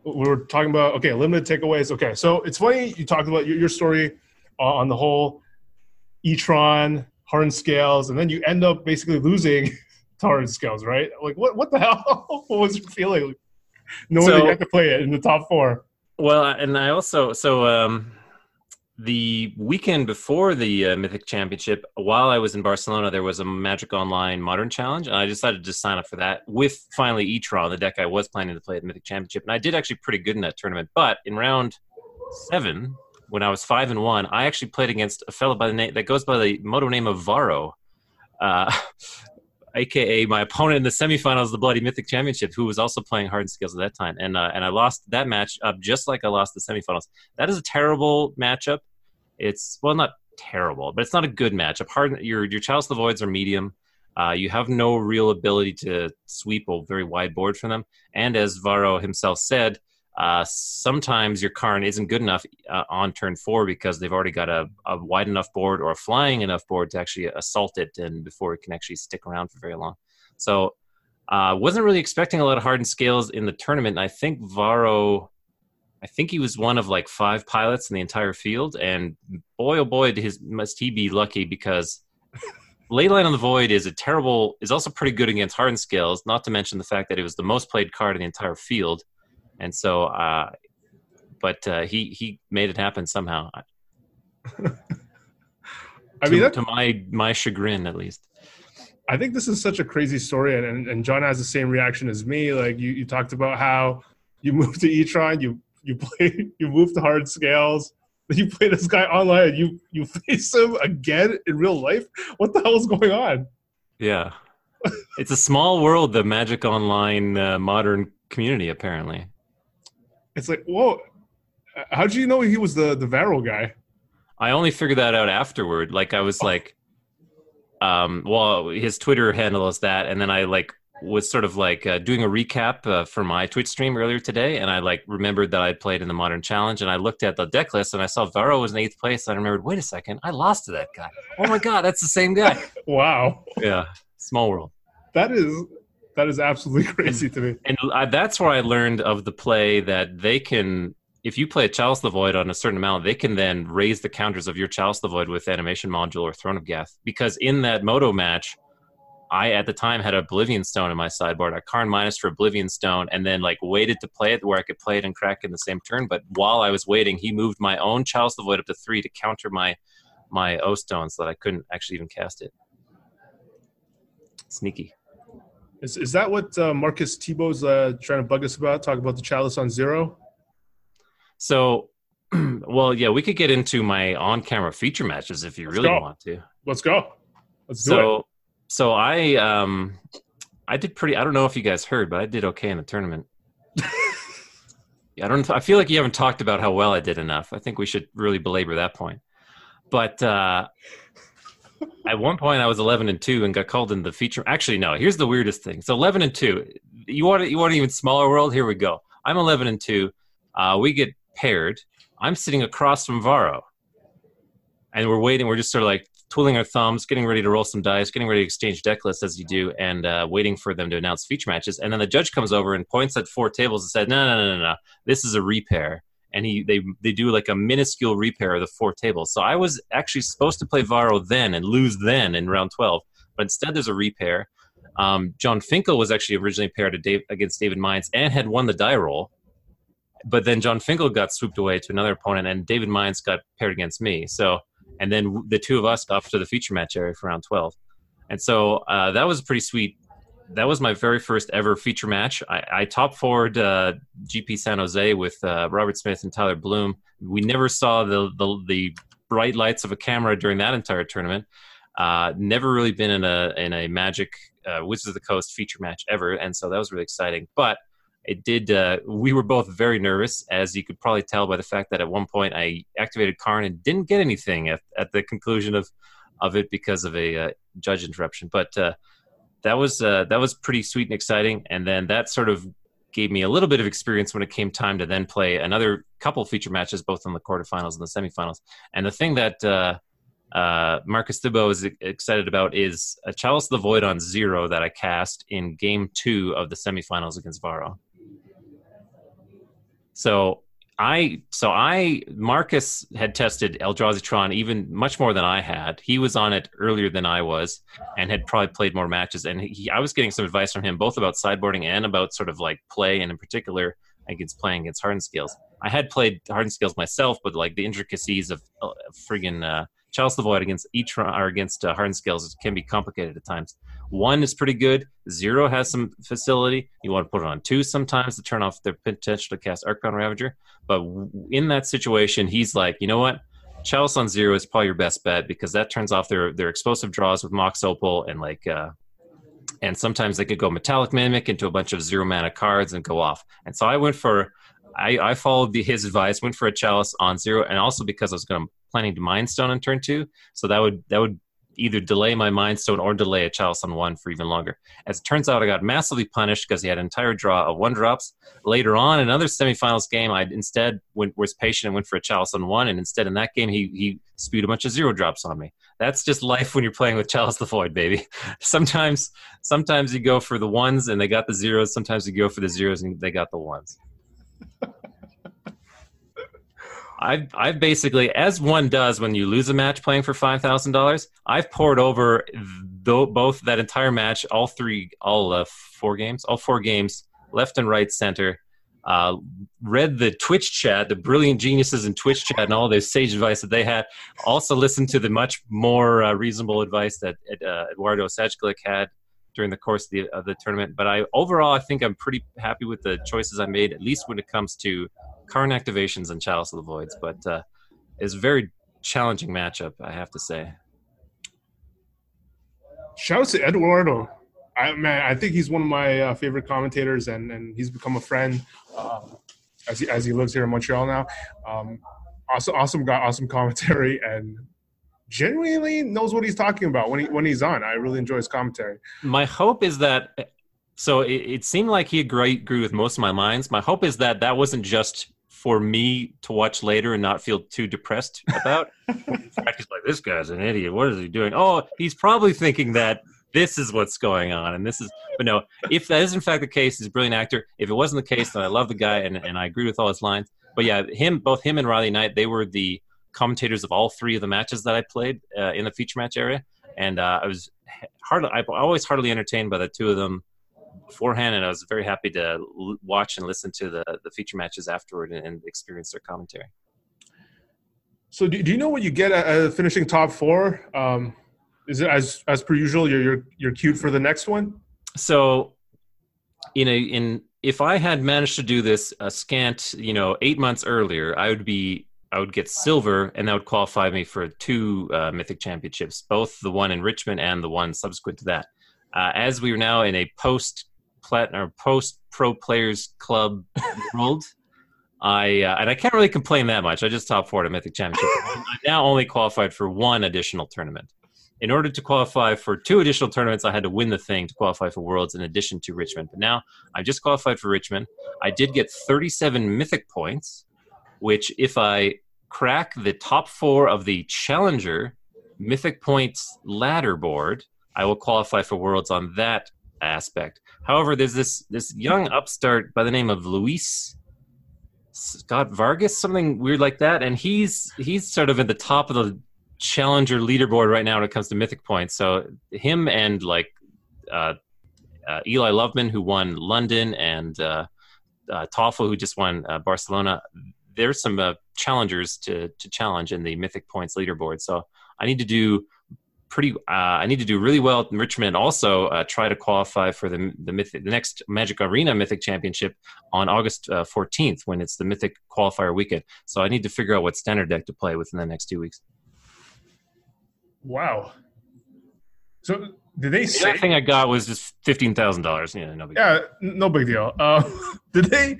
we were talking about okay, limited takeaways. Okay, so it's funny you talked about your, your story uh, on the whole e-tron hard scales, and then you end up basically losing [LAUGHS] hard scales, right? Like what what the [LAUGHS] hell? what was your feeling? Knowing that So- you have to play it in the top four. Well, and I also so um, the weekend before the uh, Mythic Championship, while I was in Barcelona, there was a Magic Online Modern Challenge, and I decided to sign up for that with finally e-tron, the deck I was planning to play at the Mythic Championship, and I did actually pretty good in that tournament. But in round seven, when I was five and one, I actually played against a fellow by the name that goes by the moto name of Varo. Uh, aka my opponent in the semifinals the Bloody Mythic Championship, who was also playing Hardened Scales at that time, and uh, and I lost that match up just like I lost the semifinals. That is a terrible matchup. It's well, not terrible, but it's not a good matchup. Harden, your your Chalice Voids are medium. Uh, you have no real ability to sweep a very wide board from them, and as Varro himself said, uh, sometimes your Karn isn't good enough uh, on turn four because they've already got a, a wide enough board or a flying enough board to actually assault it, and before it can actually stick around for very long. So, uh, wasn't really expecting a lot of hardened scales in the tournament. And I think Varro, I think he was one of like five pilots in the entire field, and boy oh boy, his must he be lucky because. [LAUGHS] Leyline on the Void is a terrible, is also pretty good against hardened scales. Not to mention the fact that it was the most played card in the entire field, and so, uh, but uh, he he made it happen somehow. I [LAUGHS] mean, that, to my my chagrin, at least. I think this is such a crazy story, and, and, and John has the same reaction as me. Like you, you talked about how you [LAUGHS] moved to e-tron, you you play, [LAUGHS] you moved to hard scales, then you play this guy online, and you you face him again in real life. What the hell is going on? Yeah, it's a small world, the Magic Online uh, modern community. Apparently, It's like, whoa, how did you know he was the the Varro guy? I only figured that out afterward. Like I was like, um, well, his Twitter handle is that, and then I like was sort of like uh, doing a recap uh, for my Twitch stream earlier today, and I like remembered that I played in the Modern Challenge, and I looked at the deck list, and I saw Varro was in eighth place, and I remembered, wait a second, I lost to that guy. Oh my god, that's the same guy. [LAUGHS] Wow, Yeah, small world. that is that is absolutely [LAUGHS] crazy to me. and I, uh, that's where I learned of the play that they can, if you play a Chalice the Void on a certain amount, they can then raise the counters of your Chalice the Void with Animation Module or Throne of Geth. Because in that Moto match, I at the time had Oblivion Stone in my sideboard. I Karn minus for Oblivion Stone, and then like waited to play it where I could play it and crack in the same turn. But while I was waiting, he moved my own Chalice the Void up to three to counter my my O Stone, so that I couldn't actually even cast it. Sneaky. Is is that what uh, Marcus Tebow's uh, trying to bug us about? Talk about the chalice on zero. So, [CLEARS THROAT] well, yeah, we could get into my on-camera feature matches if you Let's really go. want to. Let's go. Let's do it. So, so I um, I did pretty. I don't know if you guys heard, but I did okay in the tournament. [LAUGHS] I don't. I feel like you haven't talked about how well I did enough. I think we should really belabor that point. But uh, at one point, I was eleven and two and got called in the feature. Actually, no. Here's the weirdest thing. So eleven and two. You want you want an even smaller world? Here we go. I'm eleven and two. Uh, we get paired. I'm sitting across from Varro, and we're waiting. We're just sort of like twiddling our thumbs, getting ready to roll some dice, getting ready to exchange deck lists as you do, and uh, waiting for them to announce feature matches. And then the judge comes over and points at four tables and said, "No, no, no, no, no. This is a repair." And he they they do like a minuscule repair of the four tables. So I was actually supposed to play Varro then and lose then in round twelve, but instead there's a repair. Um, Jon Finkel was actually originally paired Dave, against David Mines and had won the die roll. But then Jon Finkel got swooped away to another opponent, and David Mines got paired against me. So and then the two of us got off to the feature match area for round 12 and so uh, that was pretty sweet that was my very first ever feature match i, I top forward uh, gp san jose with uh, robert smith and tyler blum we never saw the, the, the bright lights of a camera during that entire tournament. Uh, never really been in a in a Magic uh, Wizards of the Coast feature match ever, and so that was really exciting. But it did. Uh, we were both very nervous, as you could probably tell by the fact that at one point I activated Karn and didn't get anything at, at the conclusion of of it because of a uh, judge interruption. But that was uh, that was pretty sweet and exciting, and then that sort of gave me a little bit of experience when it came time to then play another couple feature matches, both in the quarterfinals and the semifinals. And the thing that uh, uh, Marcus Thibault is excited about is a Chalice of the Void on zero that I cast in game two of the semifinals against Varo. So I so I Marcus had tested Eldrazi Tron even much more than I had. He was on it earlier than I was, and had probably played more matches. And he, I was getting some advice from him both about sideboarding and about sort of like play, and in particular against playing against Hardened Scales. I had played Hardened Scales myself, but like the intricacies of uh, friggin' uh, Chalice the Void against Etron or against uh, Hardened Scales can be complicated at times. One is pretty good. Zero has some facility. You want to put it on two sometimes to turn off their potential to cast Arcbound Ravager. But in that situation, he's like, you know what? Chalice on zero is probably your best bet because that turns off their their explosive draws with Mox Opal and like uh, and sometimes they could go metallic mimic into a bunch of zero mana cards and go off. And so I went for I, I followed the, his advice, went for a chalice on zero, and also because I was going planning to mind stone on turn two, so that would that would either delay my mind stone or delay a chalice on one for even longer. As it turns out, I got massively punished because he had an entire draw of one drops. Later on, another semifinals game, I instead went, was patient and went for a chalice on one, and instead in that game he he spewed a bunch of zero drops on me. That's just life when you're playing with Chalice the Void, baby. [LAUGHS] Sometimes sometimes you go for the ones and they got the zeros. Sometimes you go for the zeros and they got the ones. [LAUGHS] I've I've basically, as one does when you lose a match playing for five thousand dollars, I've poured over th- both that entire match, all three, all uh, four games, all four games, left and right, center. Uh, read the Twitch chat, the brilliant geniuses in Twitch chat, and all the sage advice that they had. Also listened to the much more uh, reasonable advice that uh, Eduardo Sajgalik had during the course of the, of the tournament. But I overall, I think I'm pretty happy with the choices I made, at least when it comes to Karn activations and Chalice of the Voids. But uh, it's a very challenging matchup, I have to say. Shout out to Eduardo. I man, I think he's one of my uh, favorite commentators, and and he's become a friend um, as he as he lives here in Montreal now. Um, awesome, awesome guy, awesome commentary, and genuinely knows what he's talking about when he when he's on. I really enjoy his commentary. My hope is that so it, it seemed like he agreed, agree with most of my lines. My hope is that that wasn't just for me to watch later and not feel too depressed about. in fact, he's like, this guy's an idiot. What is he doing? Oh, he's probably thinking that this is what's going on and this is but no if that is in fact the case he's a brilliant actor if it wasn't the case then i love the guy and, and i agree with all his lines but yeah him both him and riley knight they were the commentators of all three of the matches that I played uh, in the feature match area, and uh, I was hard. I always heartily entertained by the two of them beforehand, and I was very happy to l- watch and listen to the the feature matches afterward and, and experience their commentary. So, do, do you know what you get at, finishing top four? Um, is it as as per usual? You're you're you're queued for the next one. So, you know, in if I had managed to do this a scant, you know, eight months earlier, I would be I would get silver, and that would qualify me for two uh, Mythic Championships, both the one in Richmond and the one subsequent to that. Uh, as we are now in a post platinum or post pro players club [LAUGHS] world, I uh, and I can't really complain that much. I just top four at a Mythic Championship. [LAUGHS] I'm now only qualified for one additional tournament. In order to qualify for two additional tournaments, I had to win the thing to qualify for Worlds in addition to Richmond. But now I'm just qualified for Richmond. I did get 37 Mythic points which if I crack the top four of the Challenger Mythic Points ladder board, I will qualify for Worlds on that aspect. However, there's this this young upstart by the name of Luis Scott Vargas, something weird like that, and he's he's sort of at the top of the Challenger leaderboard right now when it comes to Mythic Points. So him and like uh, uh, Eli Loveman, who won London, and uh, uh, Toffel, who just won uh, Barcelona, there's some uh, challengers to to challenge in the Mythic Points leaderboard. So I need to do pretty. Uh, I need to do really well in Richmond. Also, uh, try to qualify for the the Mythic, the next Magic Arena Mythic Championship on August uh, 14th when it's the Mythic qualifier weekend. So I need to figure out what standard deck to play within the next two weeks. Wow. So did they The say? other thing I got was just fifteen thousand dollars. Yeah, no big deal. Yeah, n- no big deal. Uh, [LAUGHS] did they?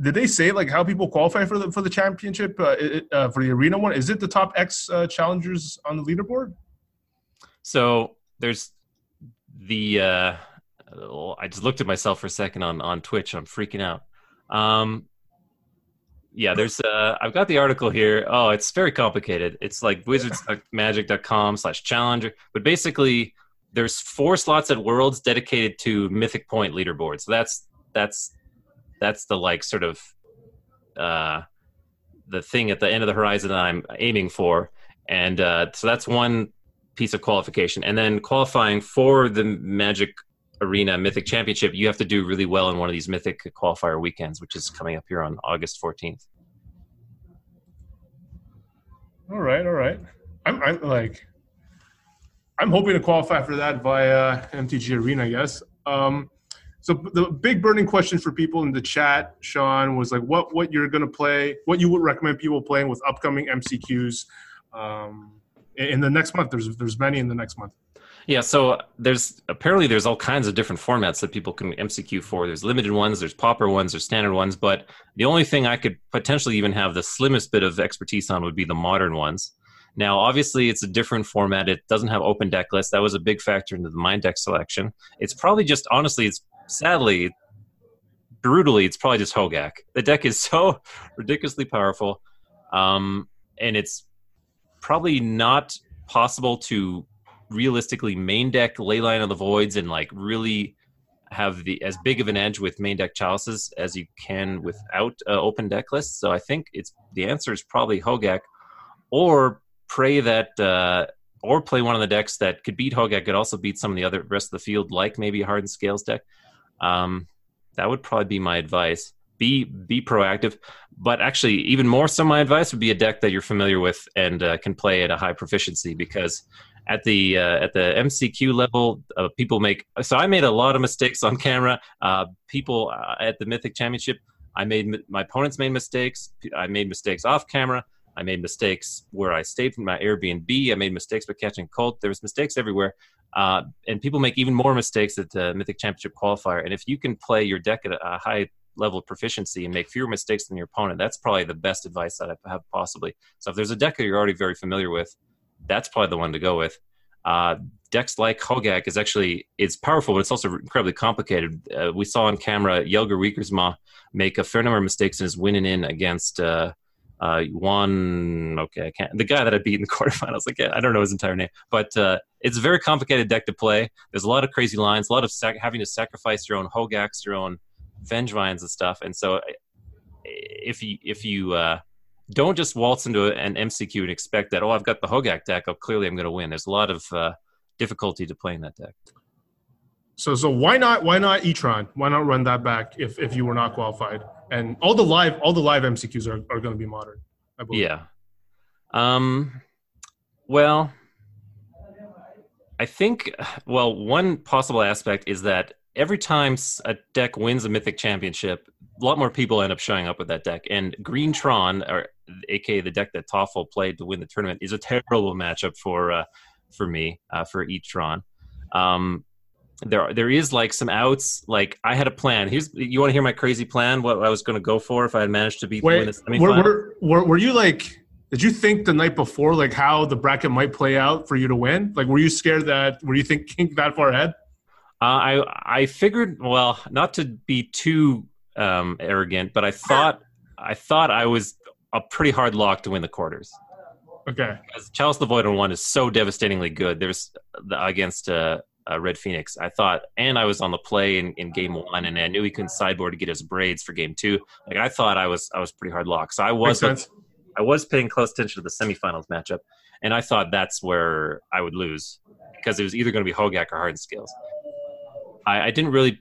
Did they say like how people qualify for the for the championship uh, it- uh, for the arena one? Is it the top X uh, challengers on the leaderboard? So there's the. Uh, I just looked at myself for a second on on Twitch. I'm freaking out. Um, yeah, there's. Uh, I've got the article here. Oh, it's very complicated. It's like wizardsmagic.com slash challenger. But basically, there's four slots at Worlds dedicated to Mythic Point leaderboard. So that's that's that's the like sort of uh, the thing at the end of the horizon that I'm aiming for. And uh, so that's one piece of qualification. And then qualifying for the Magic Arena Mythic Championship, you have to do really well in one of these Mythic qualifier weekends, which is coming up here on August 14th. All right, all right. I'm, I'm like, I'm hoping to qualify for that via MTG Arena, I guess. Um, so the big burning question for people in the chat, Sean, was like, what what you're gonna play, what you would recommend people playing with upcoming MCQs um, in the next month. There's there's many in the next month. Yeah, so there's apparently there's all kinds of different formats that people can MCQ for. There's limited ones, there's pauper ones, there's standard ones, but the only thing I could potentially even have the slimmest bit of expertise on would be the modern ones. Now, obviously, it's a different format. It doesn't have open deck lists. That was a big factor into the mind deck selection. It's probably just honestly, it's sadly, brutally, it's probably just Hogak. The deck is [LAUGHS] so ridiculously powerful, um, and it's probably not possible to realistically main deck Leyline of the Voids and like really have the as big of an edge with main deck chalices as you can without uh, open deck lists. So I think it's the answer is probably Hogak, or pray that uh, or play one of the decks that could beat Hogak could also beat some of the other rest of the field, like maybe Hardened Scales deck. Um, that would probably be my advice. Be be proactive, but actually, even more so, my advice would be a deck that you're familiar with and uh, can play at a high proficiency because at the uh, at the MCQ level, uh, people make. So I made a lot of mistakes on camera. Uh, people uh, at the Mythic Championship, I made my opponents made mistakes. I made mistakes off camera. I made mistakes where I stayed from my Airbnb. I made mistakes by catching cold. There was mistakes everywhere, uh, and people make even more mistakes at the Mythic Championship qualifier. And if you can play your deck at a high level of proficiency and make fewer mistakes than your opponent, that's probably the best advice that I have possibly. So if there's a deck that you're already very familiar with, that's probably the one to go with. Uh, decks like Hogak is actually it's powerful, but it's also incredibly complicated. Uh, we saw on camera Jelger Wiegersma make a fair number of mistakes in his winning in against uh, uh, Juan. Okay, I can't. The guy that I beat in the [LAUGHS] quarterfinals. Like I don't know his entire name, but uh, it's a very complicated deck to play. There's a lot of crazy lines, a lot of sac- having to sacrifice your own Hogaks, your own Vengevines and stuff. And so, if you if you uh, don't just waltz into an MCQ and expect that, oh, I've got the Hogak deck, oh, clearly I'm going to win. There's a lot of uh, difficulty to playing that deck. So so why not why not Etron? Why not run that back if if you were not qualified? And all the live all the live MCQs are, are going to be modern. I believe. Yeah. Um. Well, I think. Well, one possible aspect is that every time a deck wins a Mythic Championship, a lot more people end up showing up with that deck. And Green Tron, or aka the deck that Toffel played to win the tournament, is a terrible matchup for uh, for me uh, for Etron. Um, there there is like some outs. Like I had a plan. Here's you want to hear my crazy plan? What I was going to go for if I had managed to beat win the Wait, were, were, were, were you like, did you think the night before, like how the bracket might play out for you to win? Like, were you scared that, were you thinking [LAUGHS] that far ahead? Uh, I I figured well not to be too um, arrogant, but I thought I thought I was a pretty hard lock to win the quarters. Okay. Because Chalice the Void on one is so devastatingly good. There's the, against uh, uh, Red Phoenix. I thought, and I was on the play in, in game one, and I knew he couldn't sideboard to get his braids for game two. Like I thought, I was I was pretty hard locked. So I was. I was paying close attention to the semifinals matchup, and I thought that's where I would lose because it was either going to be Hogak or Hardened Scales. I, I didn't really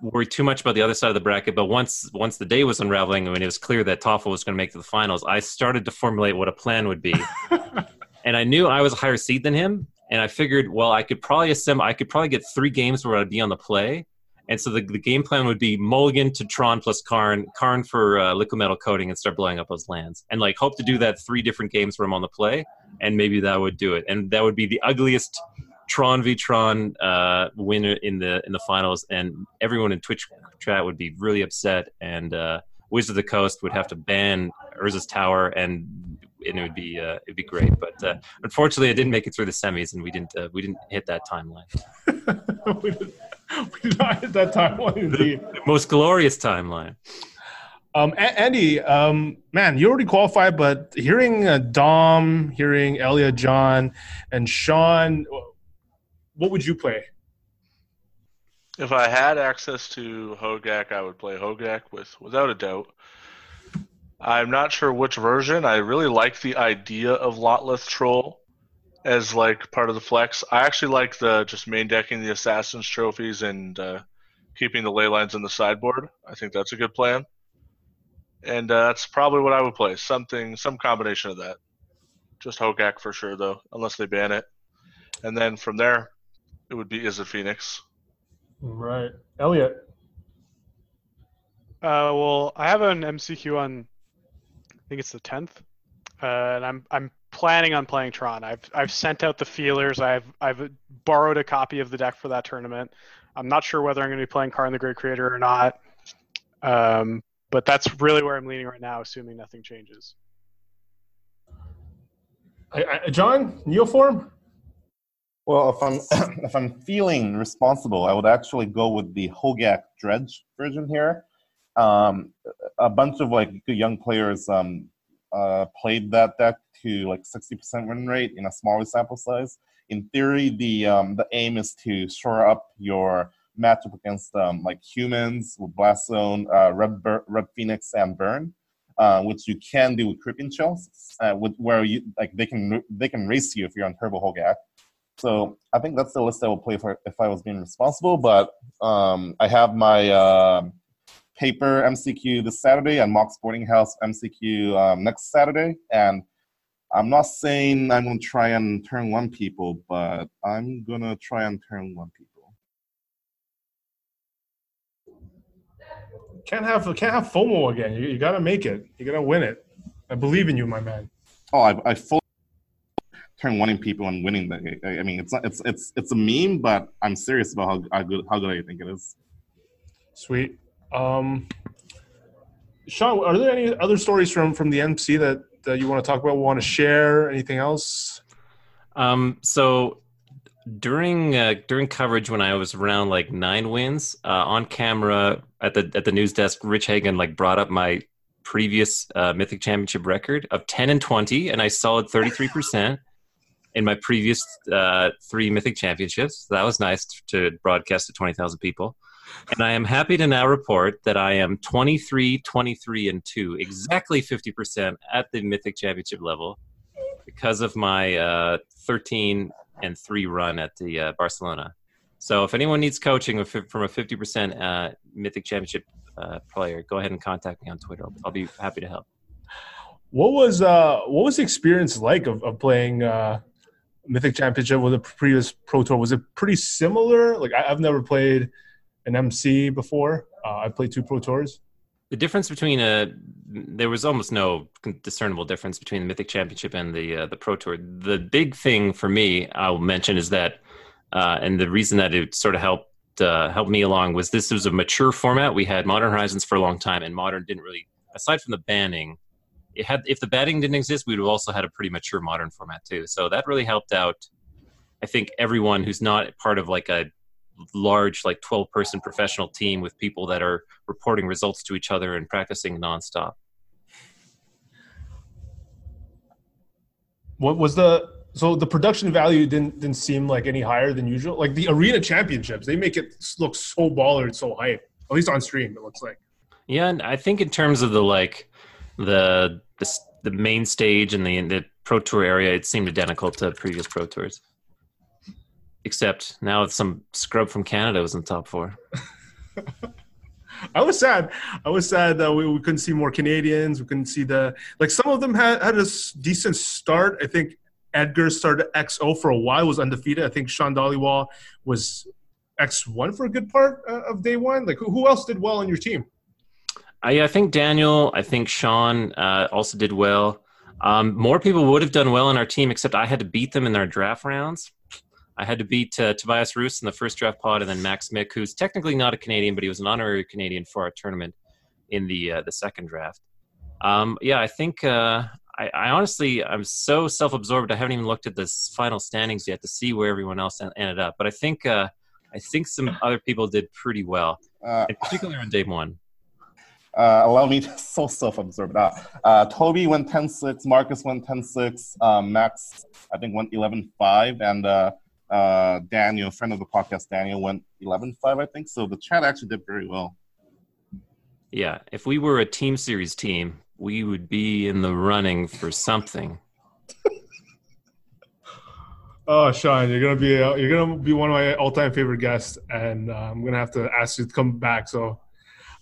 worry too much about the other side of the bracket, but once once the day was unraveling, and when it was clear that Toffel was going to make to the finals, I started to formulate what a plan would be, [LAUGHS] and I knew I was a higher seed than him, and I figured, well, I could probably assemble, I could probably get three games where I'd be on the play. And so the, the game plan would be Mulligan to Tron plus Karn, Karn for uh, liquid metal coating, and start blowing up those lands, and like hope to do that three different games where I'm on the play. and maybe that would do it. And that would be the ugliest Tron v Tron uh, winner in the in the finals, and everyone in Twitch chat would be really upset, and uh, Wizard of the Coast would have to ban Urza's Tower, and and it would be uh, it'd be great. But uh, unfortunately, I didn't make it through the semis, and we didn't uh, we didn't hit that timeline. [LAUGHS] we, did, we did not hit that timeline indeed. The most glorious timeline. Um, A- Andy, um, man, you already qualified, but hearing uh, Dom, hearing Elia, John, and Sean, what would you play? If I had access to Hogak, I would play Hogak with without a doubt. I'm not sure which version. I really like the idea of Lotleth Troll as like part of the flex. I actually like the just main decking the Assassin's trophies and uh, keeping the ley lines in the sideboard. I think that's a good plan. And uh, that's probably what I would play. Something, some combination of that. Just Hogak for sure, though, unless they ban it. And then from there, it would be is Izzet Phoenix. Right, Elliot. Uh, well, I have an MCQ on, I think it's the tenth, uh, and I'm I'm planning on playing Tron. I've I've sent out the feelers. I've I've borrowed a copy of the deck for that tournament. I'm not sure whether I'm going to be playing Karn the Great Creator or not. Um, but that's really where I'm leaning right now, assuming nothing changes. I, I, John, Neoform. Well, if I'm [COUGHS] if I'm feeling responsible, I would actually go with the Hogak Dredge version here. Um, a bunch of like young players um, uh, played that deck to like 60% win rate in a smaller sample size. In theory, the um, the aim is to shore up your matchup against um, like humans with Blast Zone, uh, Red, Bur- Red Phoenix, and Burn, uh, which you can do with Creeping Chills, uh, with, where you like they can they can race you if you're on Turbo Hogak. So I think that's the list I would play for if I was being responsible. But um, I have my uh, paper MCQ this Saturday and Mox Boarding House MCQ um, next Saturday, and I'm not saying I'm going to try and turn one people, but I'm going to try and turn one people. Can't have can't have FOMO again. You, you got to make it. You got to win it. I believe in you, my man. Oh, I, I fully turn one in people and winning the. I mean, it's not, it's it's it's a meme, but I'm serious about how, how good how good I think it is. Sweet. Um, Sean, are there any other stories from from the MC that, that you want to talk about? Want to share? Anything else? Um, so during uh, during coverage when I was around like nine wins uh, on camera at the at the news desk, Rich Hagon like brought up my previous uh, Mythic Championship record of ten and twenty, and I solid thirty three percent in my previous uh, three Mythic Championships. That was nice to broadcast to twenty thousand people. And I am happy to now report that I am 23, 23, and 2, exactly 50% at the Mythic Championship level because of my uh, 13 and 3 run at the uh, Barcelona. So if anyone needs coaching from a 50% uh, Mythic Championship uh, player, go ahead and contact me on Twitter. I'll, be happy to help. What was uh, what was the experience like of, of playing uh, Mythic Championship with a previous Pro Tour? Was it pretty similar? Like I, I've never played – an MC before. Uh, I played two Pro Tours. The difference between a there was almost no discernible difference between the Mythic Championship and the uh, the Pro Tour. The big thing for me, I'll mention, is that, uh, and the reason that it sort of helped uh, helped me along was this was a mature format. We had Modern Horizons for a long time, and Modern didn't really, aside from the banning, it had if the banning didn't exist, we would have also had a pretty mature Modern format too. So that really helped out. I think everyone who's not part of like a large like 12 person professional team with people that are reporting results to each other and practicing nonstop. What was the so the production value didn't didn't seem like any higher than usual? Like the arena championships they make it look so baller and so hype at least on stream it looks like. Yeah and i think in terms of the like the the, the main stage and the the pro tour area it seemed identical to previous pro tours Except now it's some scrub from Canada was in the top four. [LAUGHS] I was sad. I was sad that we, we couldn't see more Canadians. We couldn't see the like. Some of them had had a decent start. I think Edgar started XO for a while, was undefeated. I think Sean Dollywall was X1 for a good part uh, of day one. Like, who, who else did well on your team? I, I think Daniel, I think Sean uh, also did well. Um, more people would have done well in our team, except I had to beat them in their draft rounds. I had to beat uh, Tobias Roos in the first draft pod, and then Max Mick, who's technically not a Canadian, but he was an honorary Canadian for our tournament in the uh, the second draft. Um, yeah, I think uh, I, I, honestly I'm so self-absorbed. I haven't even looked at the final standings yet to see where everyone else ended up. But I think uh, I think some [LAUGHS] other people did pretty well, Uh, in on day one. [LAUGHS] uh, allow me to [LAUGHS] so self-absorbed. Toby went 10-6, Marcus went 10-6, um, Max I think went 11-5, and uh, Daniel, friend of the podcast, Daniel went 11-5, I think. So the chat actually did very well. Yeah, if we were a team series team, we would be in the running for something. [LAUGHS] Oh, Sean, you're gonna be uh, you're gonna be one of my all-time favorite guests, and uh, I'm gonna have to ask you to come back. So,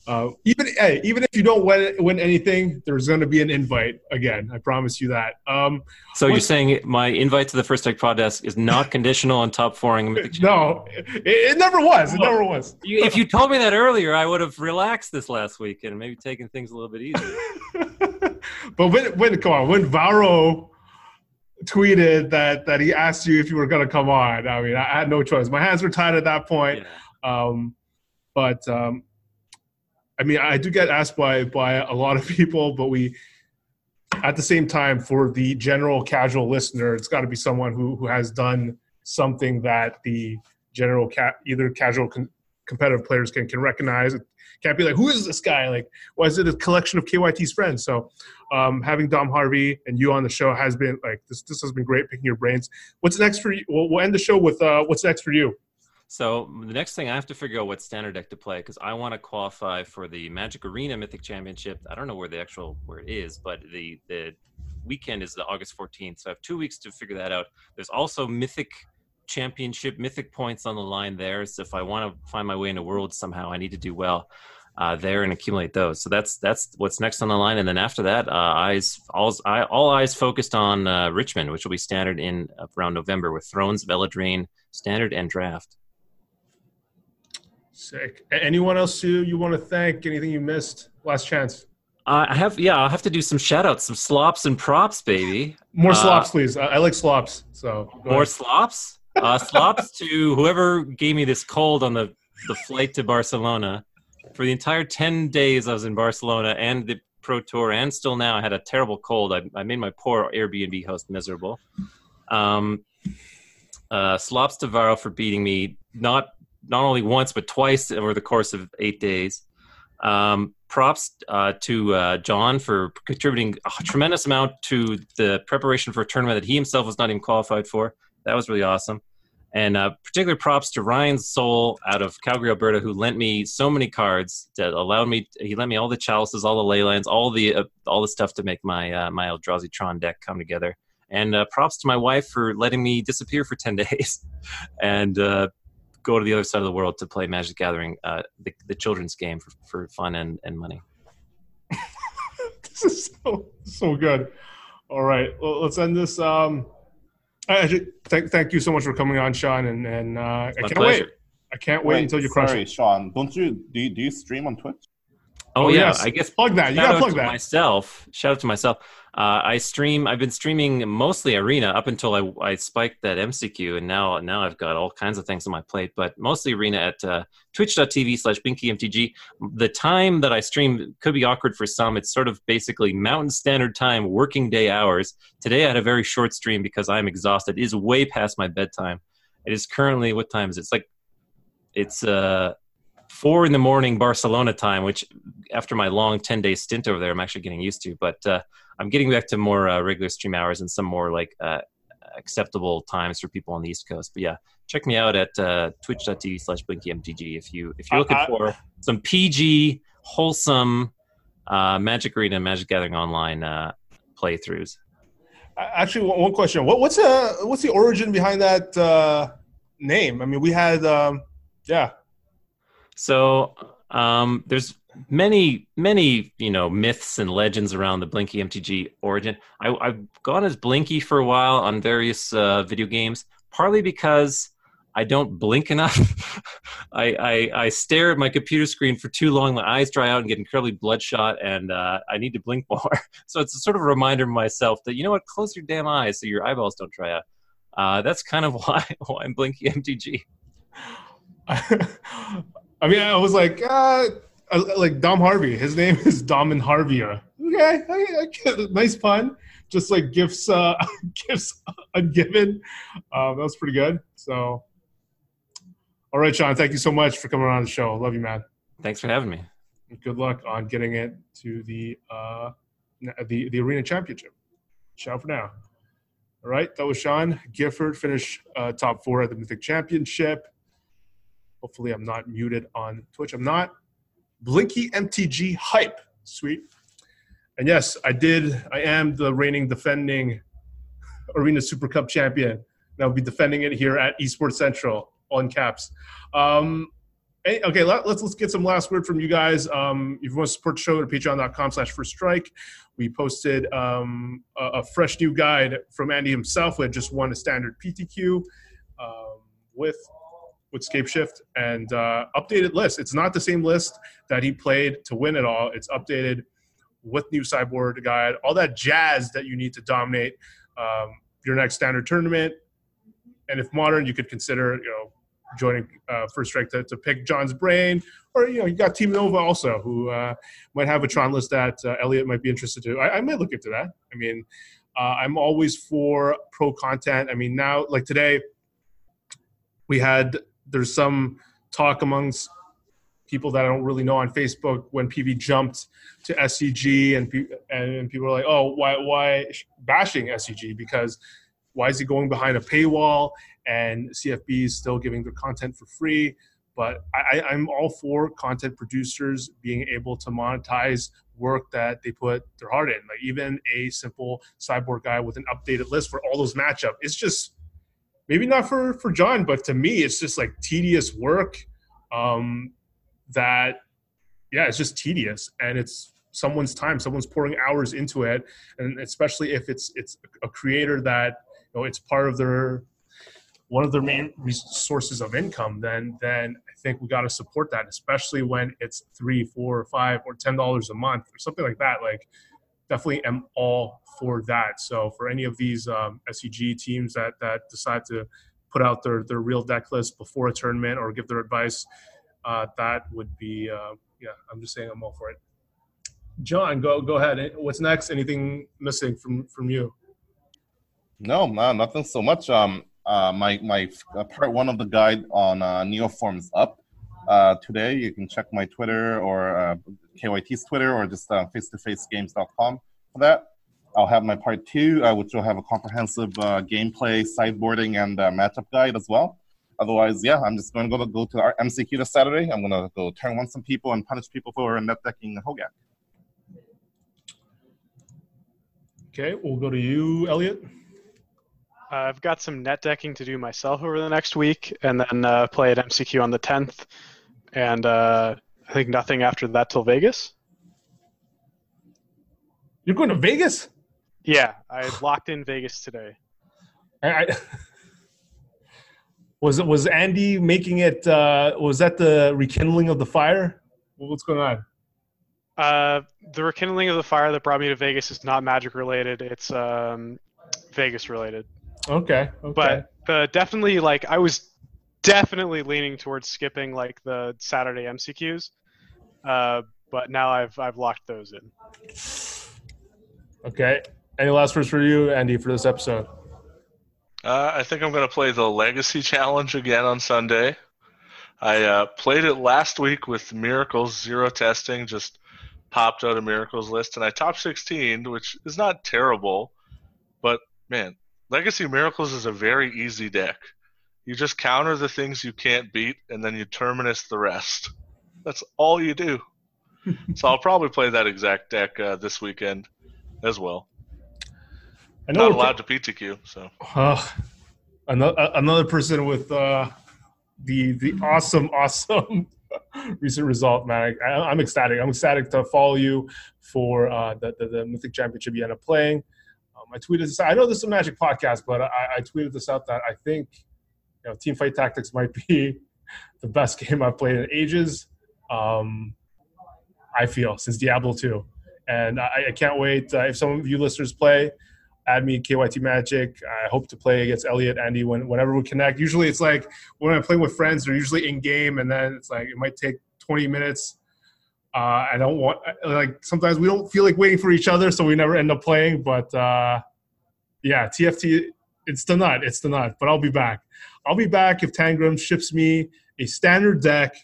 uh, even hey, even if you don't win, win anything, there's gonna be an invite again. I promise you that. Um, So you're saying my invite to the First Tech Podcast is not [LAUGHS] conditional on top fouring no, it, it never was. It never was. If you told me that earlier, I would have relaxed this last week and maybe taken things a little bit easier. [LAUGHS] but when when come on, when Varo tweeted that that he asked you if you were gonna come on, I mean, I, I had no choice. My hands were tied at that point. Yeah. Um, but um, I mean, I do get asked by by a lot of [LAUGHS] people, but we, at the same time, for the general casual listener, it's got to be someone who who has done something that the general cat either casual con- competitive players can can recognize. It can't be like, who is this guy? Like, why is it a collection of KYT's friends? So, um, having Dom Harvey and you on the show has been like this. This has been great picking your brains. What's next for you? We'll, we'll end the show with uh, what's next for you. So the next thing I have to figure out what standard deck to play because I want to qualify for the Magic Arena Mythic Championship. I don't know where the actual where it is, but the the weekend is the August 14th, so I have two weeks to figure that out. There's also Mythic Championship, Mythic points on the line there. So if I want to find my way into Worlds somehow, I need to do well uh, there and accumulate those. So that's that's what's next on the line. And then after that, uh, eyes all I, all eyes focused on uh, Richmond, which will be standard in around November with Throne of Eldraine, Standard, and Draft. Sick. Anyone else you you want to thank? Anything you missed? Last chance. Uh, I have, yeah, I'll have to do some shout outs, some slops and props, baby. More Uh, slops, please. I, I like slops. So More ahead. slops? Uh, slops to whoever gave me this cold on the, the flight to Barcelona. For the entire 10 days I was in Barcelona and the Pro Tour, and still now, I had a terrible cold. I, I made my poor Airbnb host miserable. Um, uh, slops to Varo for beating me, not not only once, but twice over the course of eight days. Um, props uh, to uh, John for contributing a tremendous amount to the preparation for a tournament that he himself was not even qualified for. That was really awesome. And uh, particular props to Ryan Soul out of Calgary, Alberta, who lent me so many cards that allowed me. He lent me all the chalices, all the ley lines, all the uh, all the stuff to make my uh, my Eldrazi Tron deck come together. And uh, props to my wife for letting me disappear for ten [LAUGHS] days, and uh, go to the other side of the world to play Magic Gathering, uh, the, the children's game for, for fun and, and money. [LAUGHS] this is so so good. All right, well, let's end this. Um, I actually, thank thank you so much for coming on, Sean, and and uh, I can't pleasure. wait. I can't wait, until you crush sorry, it. Sean. Don't you do you, do you stream on Twitch? Oh, Oh, yeah, yes. I guess Plug that. You gotta plug to that. myself. Shout out to myself. Uh, I stream. I've been streaming mostly Arena up until I, I spiked that MCQ, and now now I've got all kinds of things on my plate. But mostly Arena at uh, Twitch.tv slash BlinkyMTG. The time that I stream could be awkward for some. It's sort of basically Mountain Standard Time, working day hours. Today I had a very short stream because I'm exhausted. It is way past my bedtime. It is currently what time is it? It's like it's uh four in the morning Barcelona time, which after my long 10 day stint over there, I'm actually getting used to. But uh, I'm getting back to more uh, regular stream hours and some more like uh, acceptable times for people on the East Coast. But yeah, check me out at uh, twitch.tv slash blinkymtg if, you, if you're looking for some PG, wholesome uh, Magic Arena, Magic Gathering Online uh, playthroughs. Actually, one one question. What, what's uh what's the origin behind that uh, name? I mean, we had um, yeah. So um, there's many, many, you know, myths and legends around the Blinky MTG origin. I, I've gone as Blinky for a while on various uh, video games, partly because I don't blink enough. [LAUGHS] I, I, I stare at my computer screen for too long. My eyes dry out and get incredibly bloodshot, and uh, I need to blink [LAUGHS] more. so it's a sort of a reminder to myself that you know what, close your damn eyes so your eyeballs don't dry out. Uh, that's kind of [LAUGHS] why why I'm blinky MTG. I mean, I was like, uh, like Dom Harvey. His name is Dom and Harvey. Okay, I, I get it. nice pun. Just like gifts, uh, [LAUGHS] gifts ungiven. Um, that was pretty good. So all right, Sean. Thank you so much for coming on the show. Love you, man. Thanks for having me. Good luck on getting it to the uh, the the arena championship. Ciao for now. All right, that was Sean Gifford. Finished uh, top four at the Mythic Championship. Hopefully, I'm not muted on Twitch. I'm not. Blinky MTG hype. Sweet. And yes, I did. I am the reigning defending Arena Super Cup champion. And I'll be defending it here at Esports Central on caps. Um, okay, let, us let's get some last word from you guys. Um, if you want to support the show, to patreon.com slash first strike. We posted um, a, a, fresh new guide from Andy himself, We had just won a standard PTQ um, with with Scapeshift and uh, updated list. It's not the same list that he played to win it all. It's updated with new sideboard guide, all that jazz that you need to dominate um, your next standard tournament. And if modern, you could consider you know joining uh, First Strike to, to pick John's brain, or you know you got Team Nova also who uh, might have a Tron list that uh, Elliot might be interested to. I, I might look into that. I mean, uh, I'm always for pro content. I mean now like today, we had there's some talk amongst people that I don't really know on Facebook when PV jumped to SCG and and people are like, oh, why why bashing SCG because why is he going behind a paywall and CFB is still giving their content for free. But I, I'm all for content producers being able to monetize work that they put their heart in. Like even a simple sideboard guy with an updated list for all those matchup. It's just maybe not for for John, but to me, it's just like tedious work. Um, that yeah, it's just tedious and it's someone's time. Someone's pouring hours into it, and especially if it's it's a creator that you know it's part of their one of their main sources of income, then then I think we got to support that, especially when it's three, four, five, or ten dollars a month or something like that. Like, definitely am all for that. So for any of these um, SCG teams that that decide to put out their their real deck list before a tournament or give their advice, uh, that would be uh, yeah. I'm just saying I'm all for it. John, go go ahead. What's next? Anything missing from from you? No, no, nothing so much. Um, uh, my my uh, part one of the guide on uh, Neoforms up uh, today. You can check my Twitter or uh, KYT's Twitter or just uh, face-to-facegames.com for that. I'll have my part two, uh, which will have a comprehensive uh, gameplay, sideboarding, and uh, matchup guide as well. Otherwise, yeah, I'm just going to go to, go to our MCQ this Saturday. I'm going to go turn on some people and punish people for net decking Hogaak. Okay, we'll go to you, Elliot. Uh, I've got some net decking to do myself over the next week, and then uh, play at MCQ on the 10th, and uh, I think nothing after that till Vegas. You're going to Vegas? Yeah, I locked in Vegas today. I, [LAUGHS] was it was Andy making it? Uh, was that the rekindling of the fire? What's going on? Uh, the rekindling of the fire that brought me to Vegas is not magic related. It's um, Vegas related. Okay. okay. But the definitely like I was definitely leaning towards skipping like the Saturday MCQs. Uh, but now I've I've locked those in. Okay. Any last words for you, Andy, for this episode? Uh, I think I'm going to play the Legacy Challenge again on Sunday. I uh, played it last week with Miracles Zero Testing, just popped out a Miracles list, and I top 16, which is not terrible, but man, Legacy Miracles is a very easy deck. You just counter the things you can't beat, and then you terminus the rest. That's all you do. so I'll probably play that exact deck uh, this weekend as well. I know Not allowed to PTQ, so. Uh, another, another person with uh, the the awesome, awesome [LAUGHS] recent result, man. I, am ecstatic. I'm ecstatic to follow you for uh, the, the, the Mythic Championship you end up playing. Um, I tweeted this. I know this is a Magic podcast, but I, I tweeted this out that I think know, Team Fight Tactics might be [LAUGHS] the best game I've played in ages. Um, I feel since Diablo 2, and I, I can't wait. Uh, if some of you listeners play, add me KYT Magic. I hope to play against Elliot, Andy, when, whenever we connect. Usually, it's like when I'm playing with friends, they're usually in game, and then it's like it might take 20 minutes. Uh, I don't want like sometimes we don't feel like waiting for each other, so we never end up playing. But uh, yeah, TFT, it's the nut, it's the nut. But I'll be back. I'll be back if Tangram ships me a standard deck.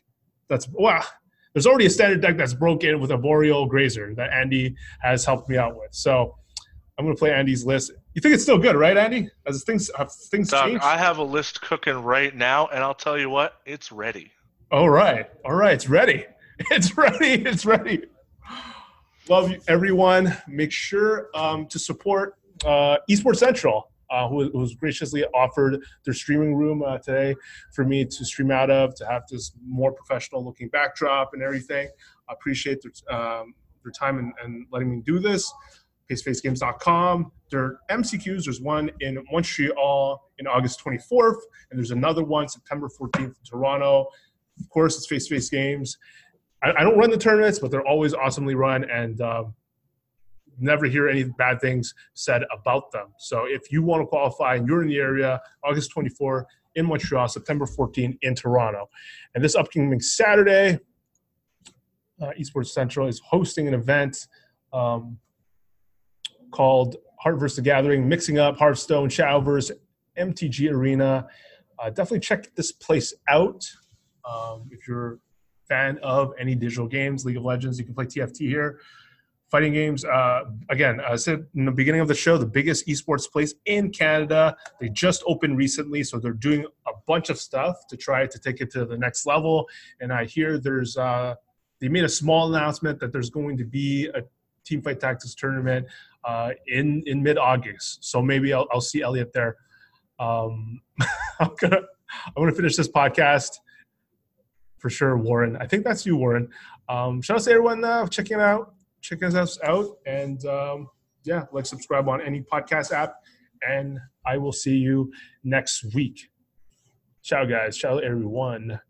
That's well, there's already a standard deck that's broken with a Boreal Grazer that Andy has helped me out with. So I'm going to play Andy's list. You think it's still good, right, Andy? As things have things changed? I have a list cooking right now, and I'll tell you what, it's ready. All right. All right. It's ready. [LAUGHS] It's ready. It's ready. Love you, everyone. Make sure um, to support uh, Esports Central, uh, who, who's graciously offered their streaming room uh, today for me to stream out of, to have this more professional looking backdrop and everything. I appreciate their, um, their time and, and letting me do this. FaceFaceGames.com. Their MCQs, there's one in Montreal in August 24th, and there's another one September 14th in Toronto. Of course, it's Face Face Games. I, I don't run the tournaments, but they're always awesomely run, and um, never hear any bad things said about them. So if you want to qualify and you're in the area, August 24 in Montreal, September 14 in Toronto, and this upcoming Saturday, uh, Esports Central is hosting an event um, called Heart vs. the Gathering, mixing up Hearthstone, Shadowverse, MTG Arena. Uh, definitely check this place out. Um, if you're a fan of any digital games, League of Legends, you can play TFT here. Fighting games, uh, again, I said in the beginning of the show, the biggest esports place in Canada. They just opened recently, so they're doing a bunch of stuff to try to take it to the next level. And I hear there's, uh, they made a small announcement that there's going to be a Team Fight Tactics tournament uh, in in mid August. So maybe I'll, I'll see Elliot there. Um, [LAUGHS] I'm gonna I'm gonna finish this podcast for sure, Warren. I think that's you, Warren. Um, shout out to everyone uh, checking out checking us out, and um, yeah, like subscribe on any podcast app, and I will see you next week. Ciao, guys. Ciao, everyone.